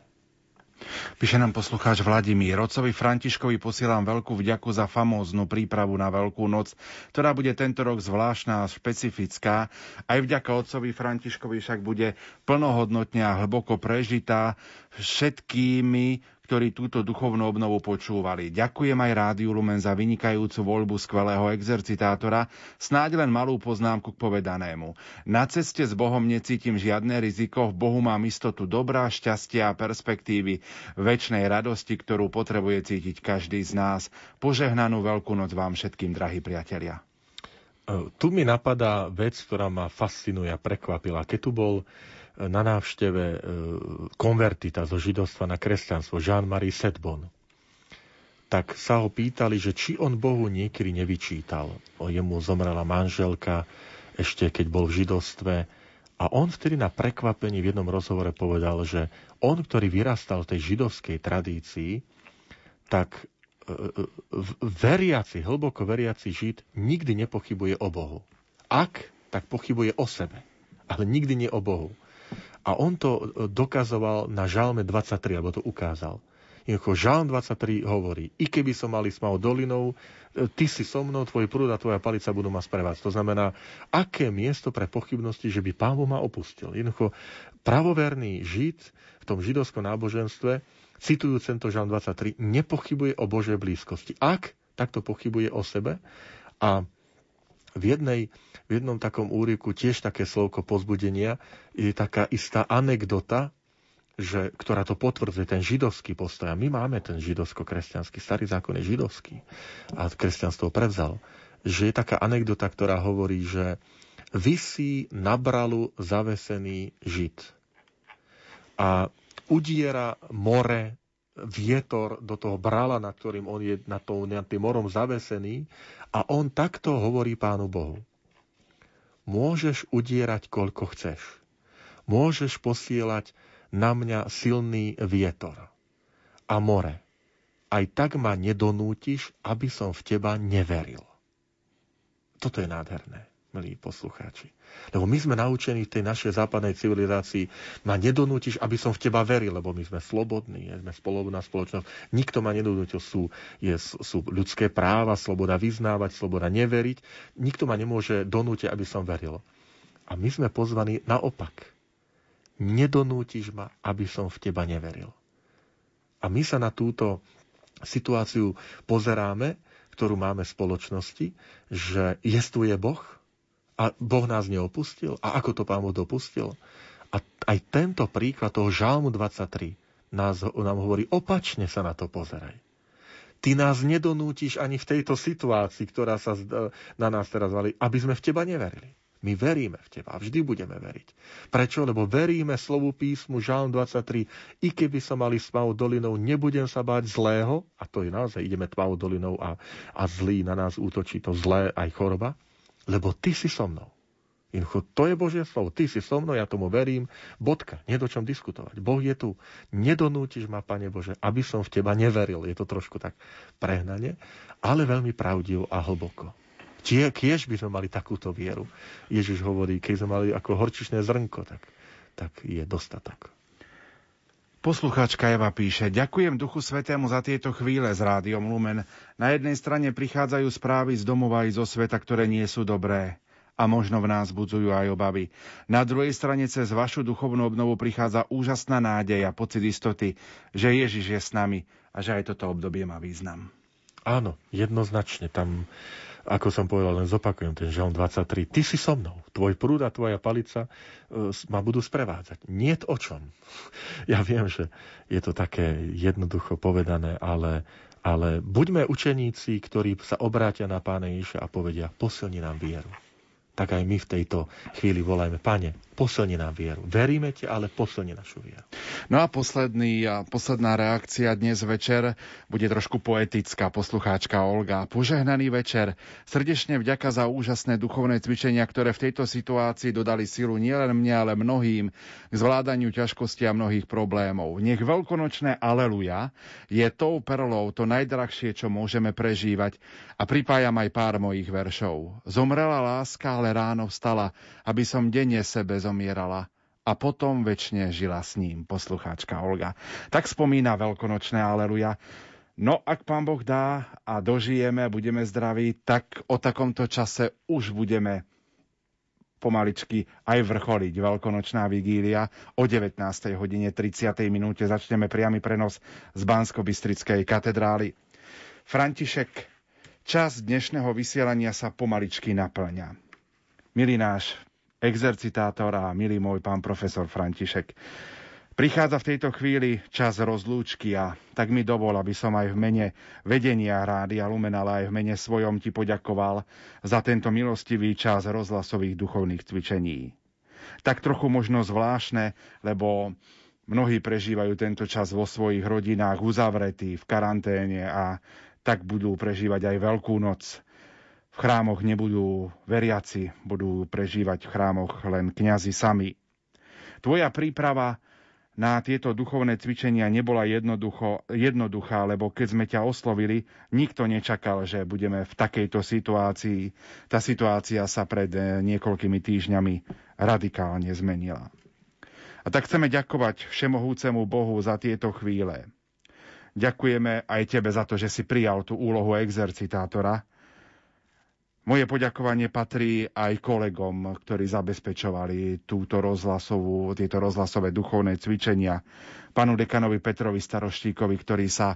Píše nám poslucháč Vladimír. Otcovi Františkovi posielam veľkú vďaku za famóznu prípravu na Veľkú noc, ktorá bude tento rok zvláštna a špecifická. Aj vďaka otcovi Františkovi však bude plnohodnotne a hlboko prežitá všetkými, ktorí túto duchovnú obnovu počúvali. Ďakujem aj Rádiu Lumen za vynikajúcu voľbu skvelého exercitátora, snáď len malú poznámku k povedanému. Na ceste s Bohom necítim žiadne riziko, v Bohu mám istotu dobrá, šťastia a perspektívy, väčšnej radosti, ktorú potrebuje cítiť každý z nás. Požehnanú veľkú noc vám všetkým, drahí priatelia. Tu mi napadá vec, ktorá ma fascinuje a prekvapila. Keď tu bol na návšteve e, konvertita zo židovstva na kresťanstvo, Jean-Marie Sedbon, tak sa ho pýtali, že či on Bohu niekedy nevyčítal. O jemu zomrela manželka ešte keď bol v židovstve. A on vtedy na prekvapení v jednom rozhovore povedal, že on, ktorý vyrastal v tej židovskej tradícii, tak e, e, veriaci, hlboko veriaci žid nikdy nepochybuje o Bohu. Ak, tak pochybuje o sebe, ale nikdy nie o Bohu. A on to e, dokazoval na Žalme 23, alebo to ukázal. Jednoducho, Žalm 23 hovorí, i keby som mal ísť dolinou, e, ty si so mnou, tvoj prúd a tvoja palica budú ma sprevať. To znamená, aké miesto pre pochybnosti, že by pán Boh ma opustil. Jednoducho, pravoverný žid v tom židovskom náboženstve, citujúc tento Žalm 23, nepochybuje o Božej blízkosti. Ak, takto pochybuje o sebe a v, jednej, v jednom takom úriku tiež také slovko pozbudenia je taká istá anekdota, že, ktorá to potvrdzuje, ten židovský postoj. A my máme ten židovsko-kresťanský, starý zákon je židovský a kresťanstvo prevzal. Že je taká anekdota, ktorá hovorí, že vysí na bralu zavesený žid a udiera more vietor do toho brala, nad ktorým on je nad, tou, nad tým morom zavesený a on takto hovorí Pánu Bohu. Môžeš udierať, koľko chceš. Môžeš posielať na mňa silný vietor a more. Aj tak ma nedonútiš, aby som v teba neveril. Toto je nádherné milí poslucháči. Lebo my sme naučení v tej našej západnej civilizácii, ma nedonútiš, aby som v teba veril, lebo my sme slobodní, sme slobodná spoločnosť. Nikto ma nedonútil, sú, je, sú ľudské práva, sloboda vyznávať, sloboda neveriť. Nikto ma nemôže donútiť, aby som veril. A my sme pozvaní naopak. Nedonútiš ma, aby som v teba neveril. A my sa na túto situáciu pozeráme, ktorú máme v spoločnosti, že jestuje Boh, a Boh nás neopustil? A ako to Pán Boh dopustil? A aj tento príklad toho Žalmu 23 nás, nám hovorí, opačne sa na to pozeraj. Ty nás nedonútiš ani v tejto situácii, ktorá sa na nás teraz valí, aby sme v teba neverili. My veríme v teba a vždy budeme veriť. Prečo? Lebo veríme slovu písmu Žalm 23. I keby som mali tmavou dolinou, nebudem sa báť zlého, a to je naozaj, ideme tmavou dolinou a, a zlý na nás útočí, to zlé aj choroba, lebo ty si so mnou. Jednoducho, to je Božie slovo. Ty si so mnou, ja tomu verím. Bodka. Nie do čom diskutovať. Boh je tu. Nedonútiš ma, Pane Bože, aby som v Teba neveril. Je to trošku tak prehnanie, ale veľmi pravdivo a hlboko. Tie, kiež by sme mali takúto vieru. Ježiš hovorí, keď sme mali ako horčičné zrnko, tak, tak je dostatok. Poslucháčka Eva píše, ďakujem Duchu Svetému za tieto chvíle s Rádiom Lumen. Na jednej strane prichádzajú správy z domova i zo sveta, ktoré nie sú dobré a možno v nás budzujú aj obavy. Na druhej strane cez vašu duchovnú obnovu prichádza úžasná nádej a pocit istoty, že Ježiš je s nami a že aj toto obdobie má význam. Áno, jednoznačne. Tam ako som povedal, len zopakujem ten žalm 23. Ty si so mnou, tvoj prúd a tvoja palica uh, ma budú sprevádzať. Nie o čom. <laughs> Ja viem, že je to také jednoducho povedané, ale, ale buďme učeníci, ktorí sa obrátia na Pána Ježiša a povedia, posilni nám vieru tak aj my v tejto chvíli volajme, Pane, posilni nám vieru. Veríme ti, ale posilni našu vieru. No a posledný, posledná reakcia dnes večer bude trošku poetická. Poslucháčka Olga. Požehnaný večer. Srdečne vďaka za úžasné duchovné cvičenia, ktoré v tejto situácii dodali silu nielen mne, ale mnohým k zvládaniu ťažkosti a mnohých problémov. Nech veľkonočné aleluja je tou perlou, to najdrahšie, čo môžeme prežívať. A pripájam aj pár mojich veršov. Zomrela láska, ale ráno vstala, aby som denne sebe zomierala a potom väčšine žila s ním, poslucháčka Olga. Tak spomína veľkonočné aleluja. No ak pán Boh dá a dožijeme, budeme zdraví, tak o takomto čase už budeme pomaličky aj vrcholiť veľkonočná vigília. O 19. hodine 30. minúte začneme priamy prenos z Bansko-Bystrickej katedrály. František, čas dnešného vysielania sa pomaličky naplňa milý náš exercitátor a milý môj pán profesor František. Prichádza v tejto chvíli čas rozlúčky a tak mi dovol, aby som aj v mene vedenia Rádia Lumen, ale aj v mene svojom ti poďakoval za tento milostivý čas rozhlasových duchovných cvičení. Tak trochu možno zvláštne, lebo mnohí prežívajú tento čas vo svojich rodinách uzavretí, v karanténe a tak budú prežívať aj Veľkú noc v chrámoch nebudú veriaci, budú prežívať v chrámoch len kňazi sami. Tvoja príprava na tieto duchovné cvičenia nebola jednoduchá, lebo keď sme ťa oslovili, nikto nečakal, že budeme v takejto situácii. Tá situácia sa pred eh, niekoľkými týždňami radikálne zmenila. A tak chceme ďakovať Všemohúcemu Bohu za tieto chvíle. Ďakujeme aj tebe za to, že si prijal tú úlohu exercitátora, moje poďakovanie patrí aj kolegom, ktorí zabezpečovali túto rozhlasovú, tieto rozhlasové duchovné cvičenia. Panu dekanovi Petrovi Staroštíkovi, ktorý sa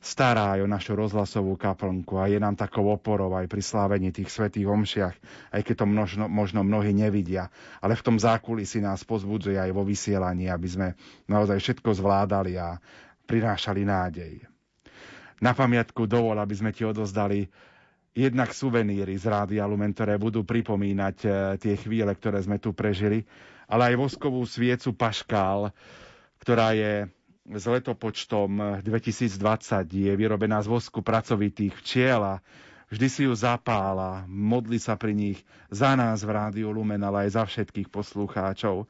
stará aj o našu rozhlasovú kaplnku a je nám takou oporou aj pri slávení tých svetých omšiach, aj keď to možno, možno mnohí nevidia. Ale v tom zákulisí nás pozbudzuje aj vo vysielaní, aby sme naozaj všetko zvládali a prinášali nádej. Na pamiatku dovol, aby sme ti odozdali jednak suveníry z Rádia Lumen, ktoré budú pripomínať e, tie chvíle, ktoré sme tu prežili, ale aj voskovú sviecu Paškál, ktorá je s letopočtom 2020, je vyrobená z vosku pracovitých včiel a vždy si ju zapála, modli sa pri nich za nás v Rádiu Lumen, ale aj za všetkých poslucháčov.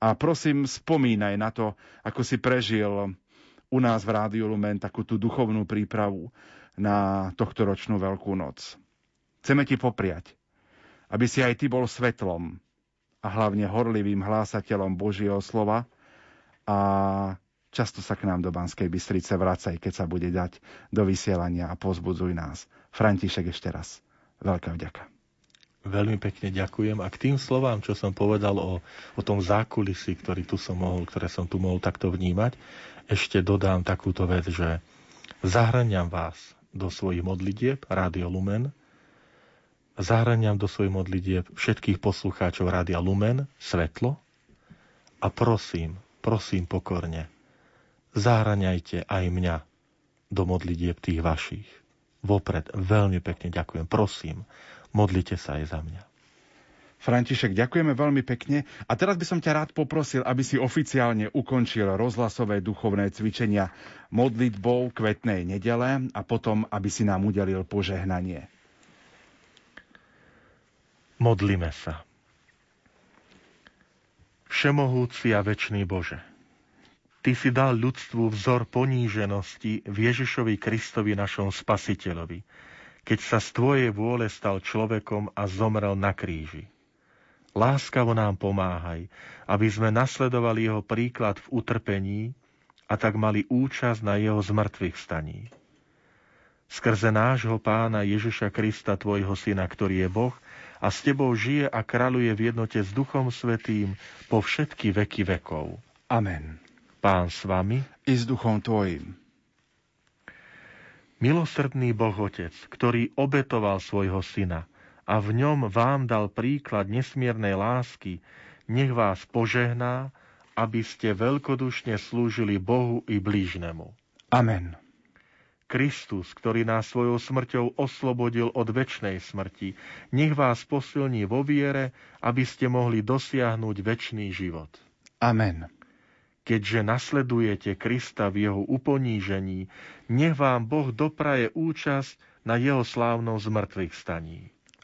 A prosím, spomínaj na to, ako si prežil u nás v Rádiu Lumen takú tú duchovnú prípravu na tohto ročnú Veľkú noc. Chceme ti popriať, aby si aj ty bol svetlom a hlavne horlivým hlásateľom Božieho slova a často sa k nám do Banskej Bystrice vracaj, keď sa bude dať do vysielania a pozbudzuj nás. František ešte raz. Veľká vďaka. Veľmi pekne ďakujem a k tým slovám, čo som povedal o, o tom zákulisí, ktorý tu som mohol, ktoré som tu mohol takto vnímať, ešte dodám takúto vec, že zahraniam vás do svojich modlitieb Rádio Lumen. Zahraniam do svojich modlitieb všetkých poslucháčov Rádia Lumen, Svetlo. A prosím, prosím pokorne, zahraňajte aj mňa do modlitieb tých vašich. Vopred veľmi pekne ďakujem. Prosím, modlite sa aj za mňa. František, ďakujeme veľmi pekne. A teraz by som ťa rád poprosil, aby si oficiálne ukončil rozhlasové duchovné cvičenia modlitbou kvetnej nedele a potom, aby si nám udelil požehnanie. Modlíme sa. Všemohúci a večný Bože, Ty si dal ľudstvu vzor poníženosti v Ježišovi Kristovi našom spasiteľovi, keď sa z Tvojej vôle stal človekom a zomrel na kríži. Láskavo nám pomáhaj, aby sme nasledovali jeho príklad v utrpení a tak mali účasť na jeho zmrtvých staní. Skrze nášho pána Ježiša Krista, tvojho syna, ktorý je Boh, a s tebou žije a kráľuje v jednote s Duchom Svetým po všetky veky vekov. Amen. Pán s vami I s duchom tvojim. Milosrdný Boh Otec, ktorý obetoval svojho syna a v ňom vám dal príklad nesmiernej lásky, nech vás požehná, aby ste veľkodušne slúžili Bohu i blížnemu. Amen. Kristus, ktorý nás svojou smrťou oslobodil od väčšnej smrti, nech vás posilní vo viere, aby ste mohli dosiahnuť väčší život. Amen. Keďže nasledujete Krista v jeho uponížení, nech vám Boh dopraje účasť na jeho slávnom zmrtvých staní.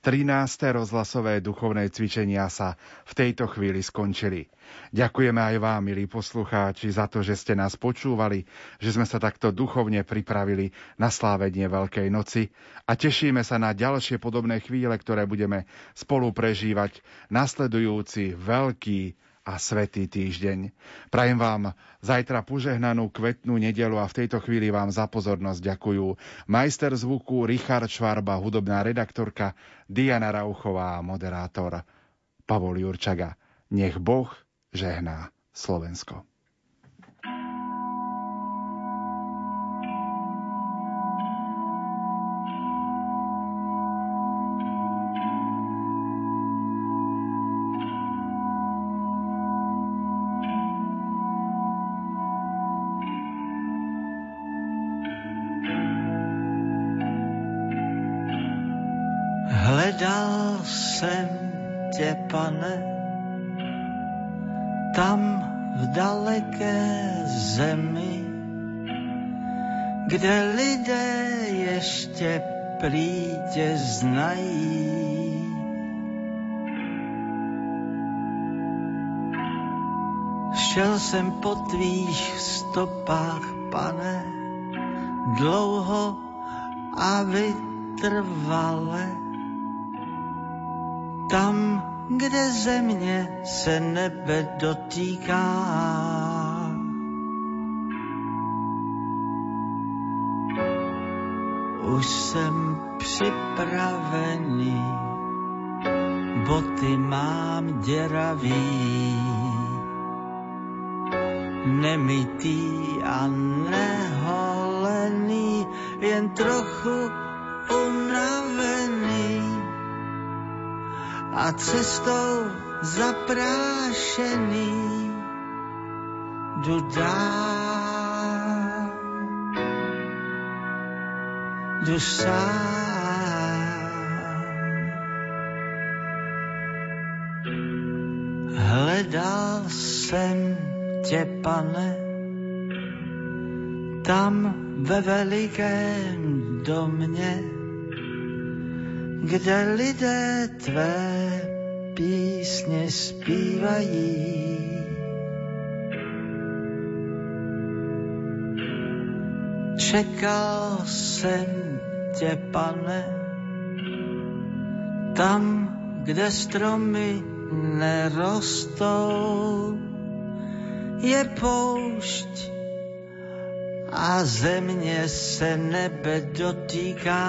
13. rozhlasové duchovné cvičenia sa v tejto chvíli skončili. Ďakujeme aj vám, milí poslucháči, za to, že ste nás počúvali, že sme sa takto duchovne pripravili na slávenie Veľkej noci a tešíme sa na ďalšie podobné chvíle, ktoré budeme spolu prežívať nasledujúci veľký a svetý týždeň. Prajem vám zajtra požehnanú kvetnú nedelu a v tejto chvíli vám za pozornosť ďakujú majster zvuku Richard Švarba, hudobná redaktorka Diana Rauchová a moderátor Pavol Jurčaga. Nech Boh žehná Slovensko. Po tvých stopách, pane, dlouho a vytrvale. Tam, kde země se nebe dotýká. Už jsem připravený, boty mám děravý, nemytý a neholený, jen trochu unavený. A cestou zaprášený. Jdu dál, jdu sám. Hledal jsem tě, pane, tam ve velikém domě, kde lidé tvé písně zpívají. Čekal jsem tě, pane, tam, kde stromy nerostou, je poušť a země se nebe dotýká.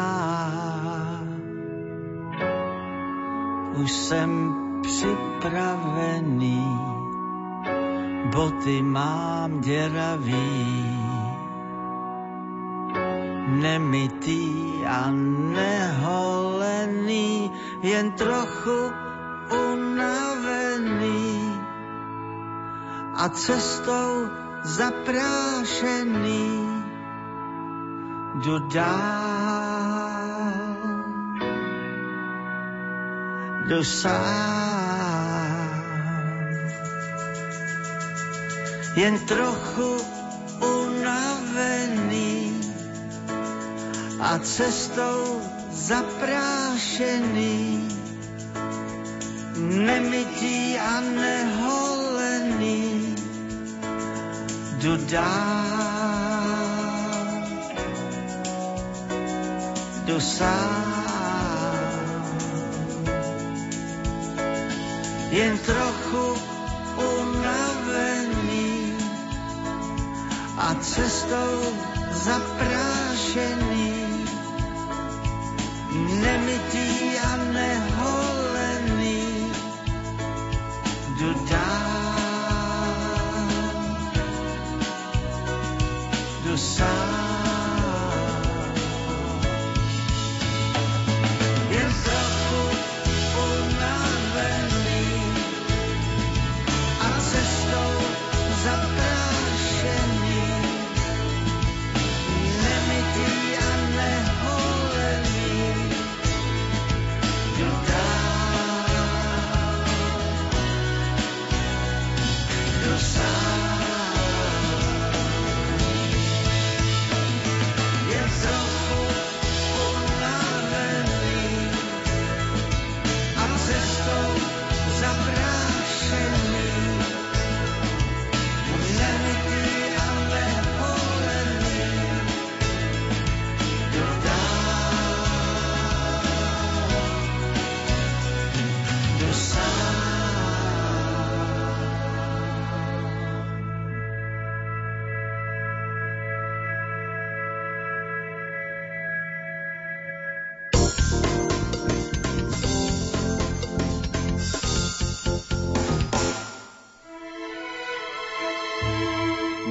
Už jsem připravený, boty mám děravý, nemytý a neholený, jen trochu unavený a cestou zaprášený. Jdu dál. Jen trochu unavený a cestou zaprášený, nemytý a neholený, jdu dál, tu sám. Jen trochu unavený a cestou zaprášený, nemitý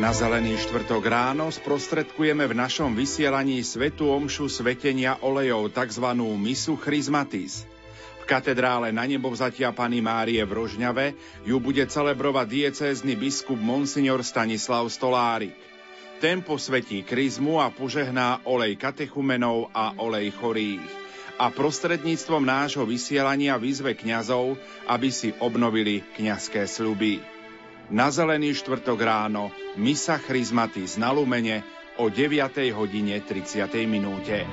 Na zelený štvrtok ráno sprostredkujeme v našom vysielaní Svetu Omšu svetenia olejov, tzv. misu Chrismatis. V katedrále na nebo vzatia Pany Márie v Rožňave ju bude celebrovať diecézny biskup Monsignor Stanislav Stolárik. Ten posvetí kryzmu a požehná olej katechumenov a olej chorých a prostredníctvom nášho vysielania vyzve kňazov, aby si obnovili kňazské sľuby na zelený štvrtok ráno Misa Chrismatis na Lumene o 9. hodine 30. minúte.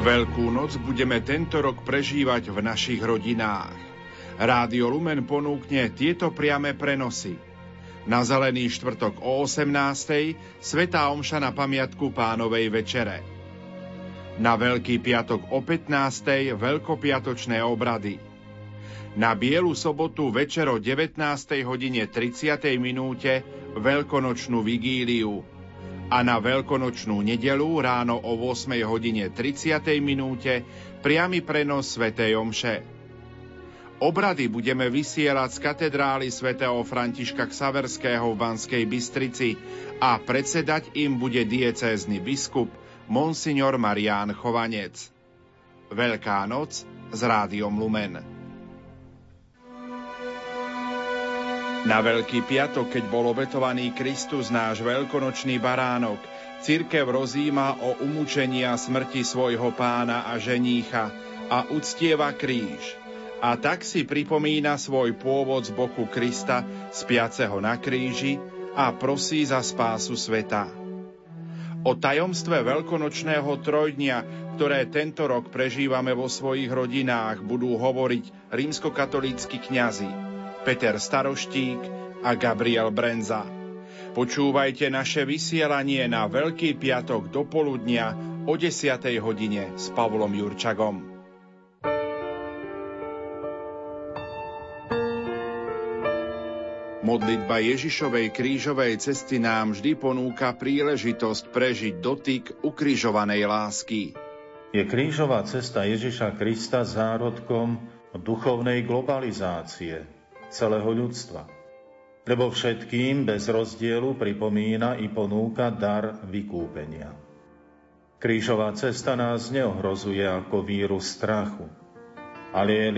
Veľkú noc budeme tento rok prežívať v našich rodinách. Rádio Lumen ponúkne tieto priame prenosy. Na zelený štvrtok o 18. Svetá Omša na pamiatku pánovej večere. Na Veľký piatok o 15. veľkopiatočné obrady. Na Bielu sobotu večer o 19. hodine 30. minúte veľkonočnú vigíliu a na veľkonočnú nedelu ráno o 8. hodine 30. minúte priamy prenos svätej Omše. Obrady budeme vysielať z katedrály svätého Františka Ksaverského v Banskej Bystrici a predsedať im bude diecézny biskup Monsignor Marián Chovanec. Veľká noc s rádiom Lumen. Na Veľký piatok, keď bol obetovaný Kristus, náš veľkonočný baránok, cirkev rozíma o umúčenia smrti svojho pána a ženícha a uctieva kríž. A tak si pripomína svoj pôvod z boku Krista, spiaceho na kríži a prosí za spásu sveta. O tajomstve veľkonočného trojdnia, ktoré tento rok prežívame vo svojich rodinách, budú hovoriť rímskokatolícky kňazi Peter Staroštík a Gabriel Brenza. Počúvajte naše vysielanie na Veľký piatok do poludnia o 10. hodine s Pavlom Jurčagom. Modlitba Ježišovej krížovej cesty nám vždy ponúka príležitosť prežiť dotyk ukrižovanej lásky. Je krížová cesta Ježiša Krista zárodkom duchovnej globalizácie celého ľudstva. Lebo všetkým bez rozdielu pripomína i ponúka dar vykúpenia. Krížová cesta nás neohrozuje ako vírus strachu, ale je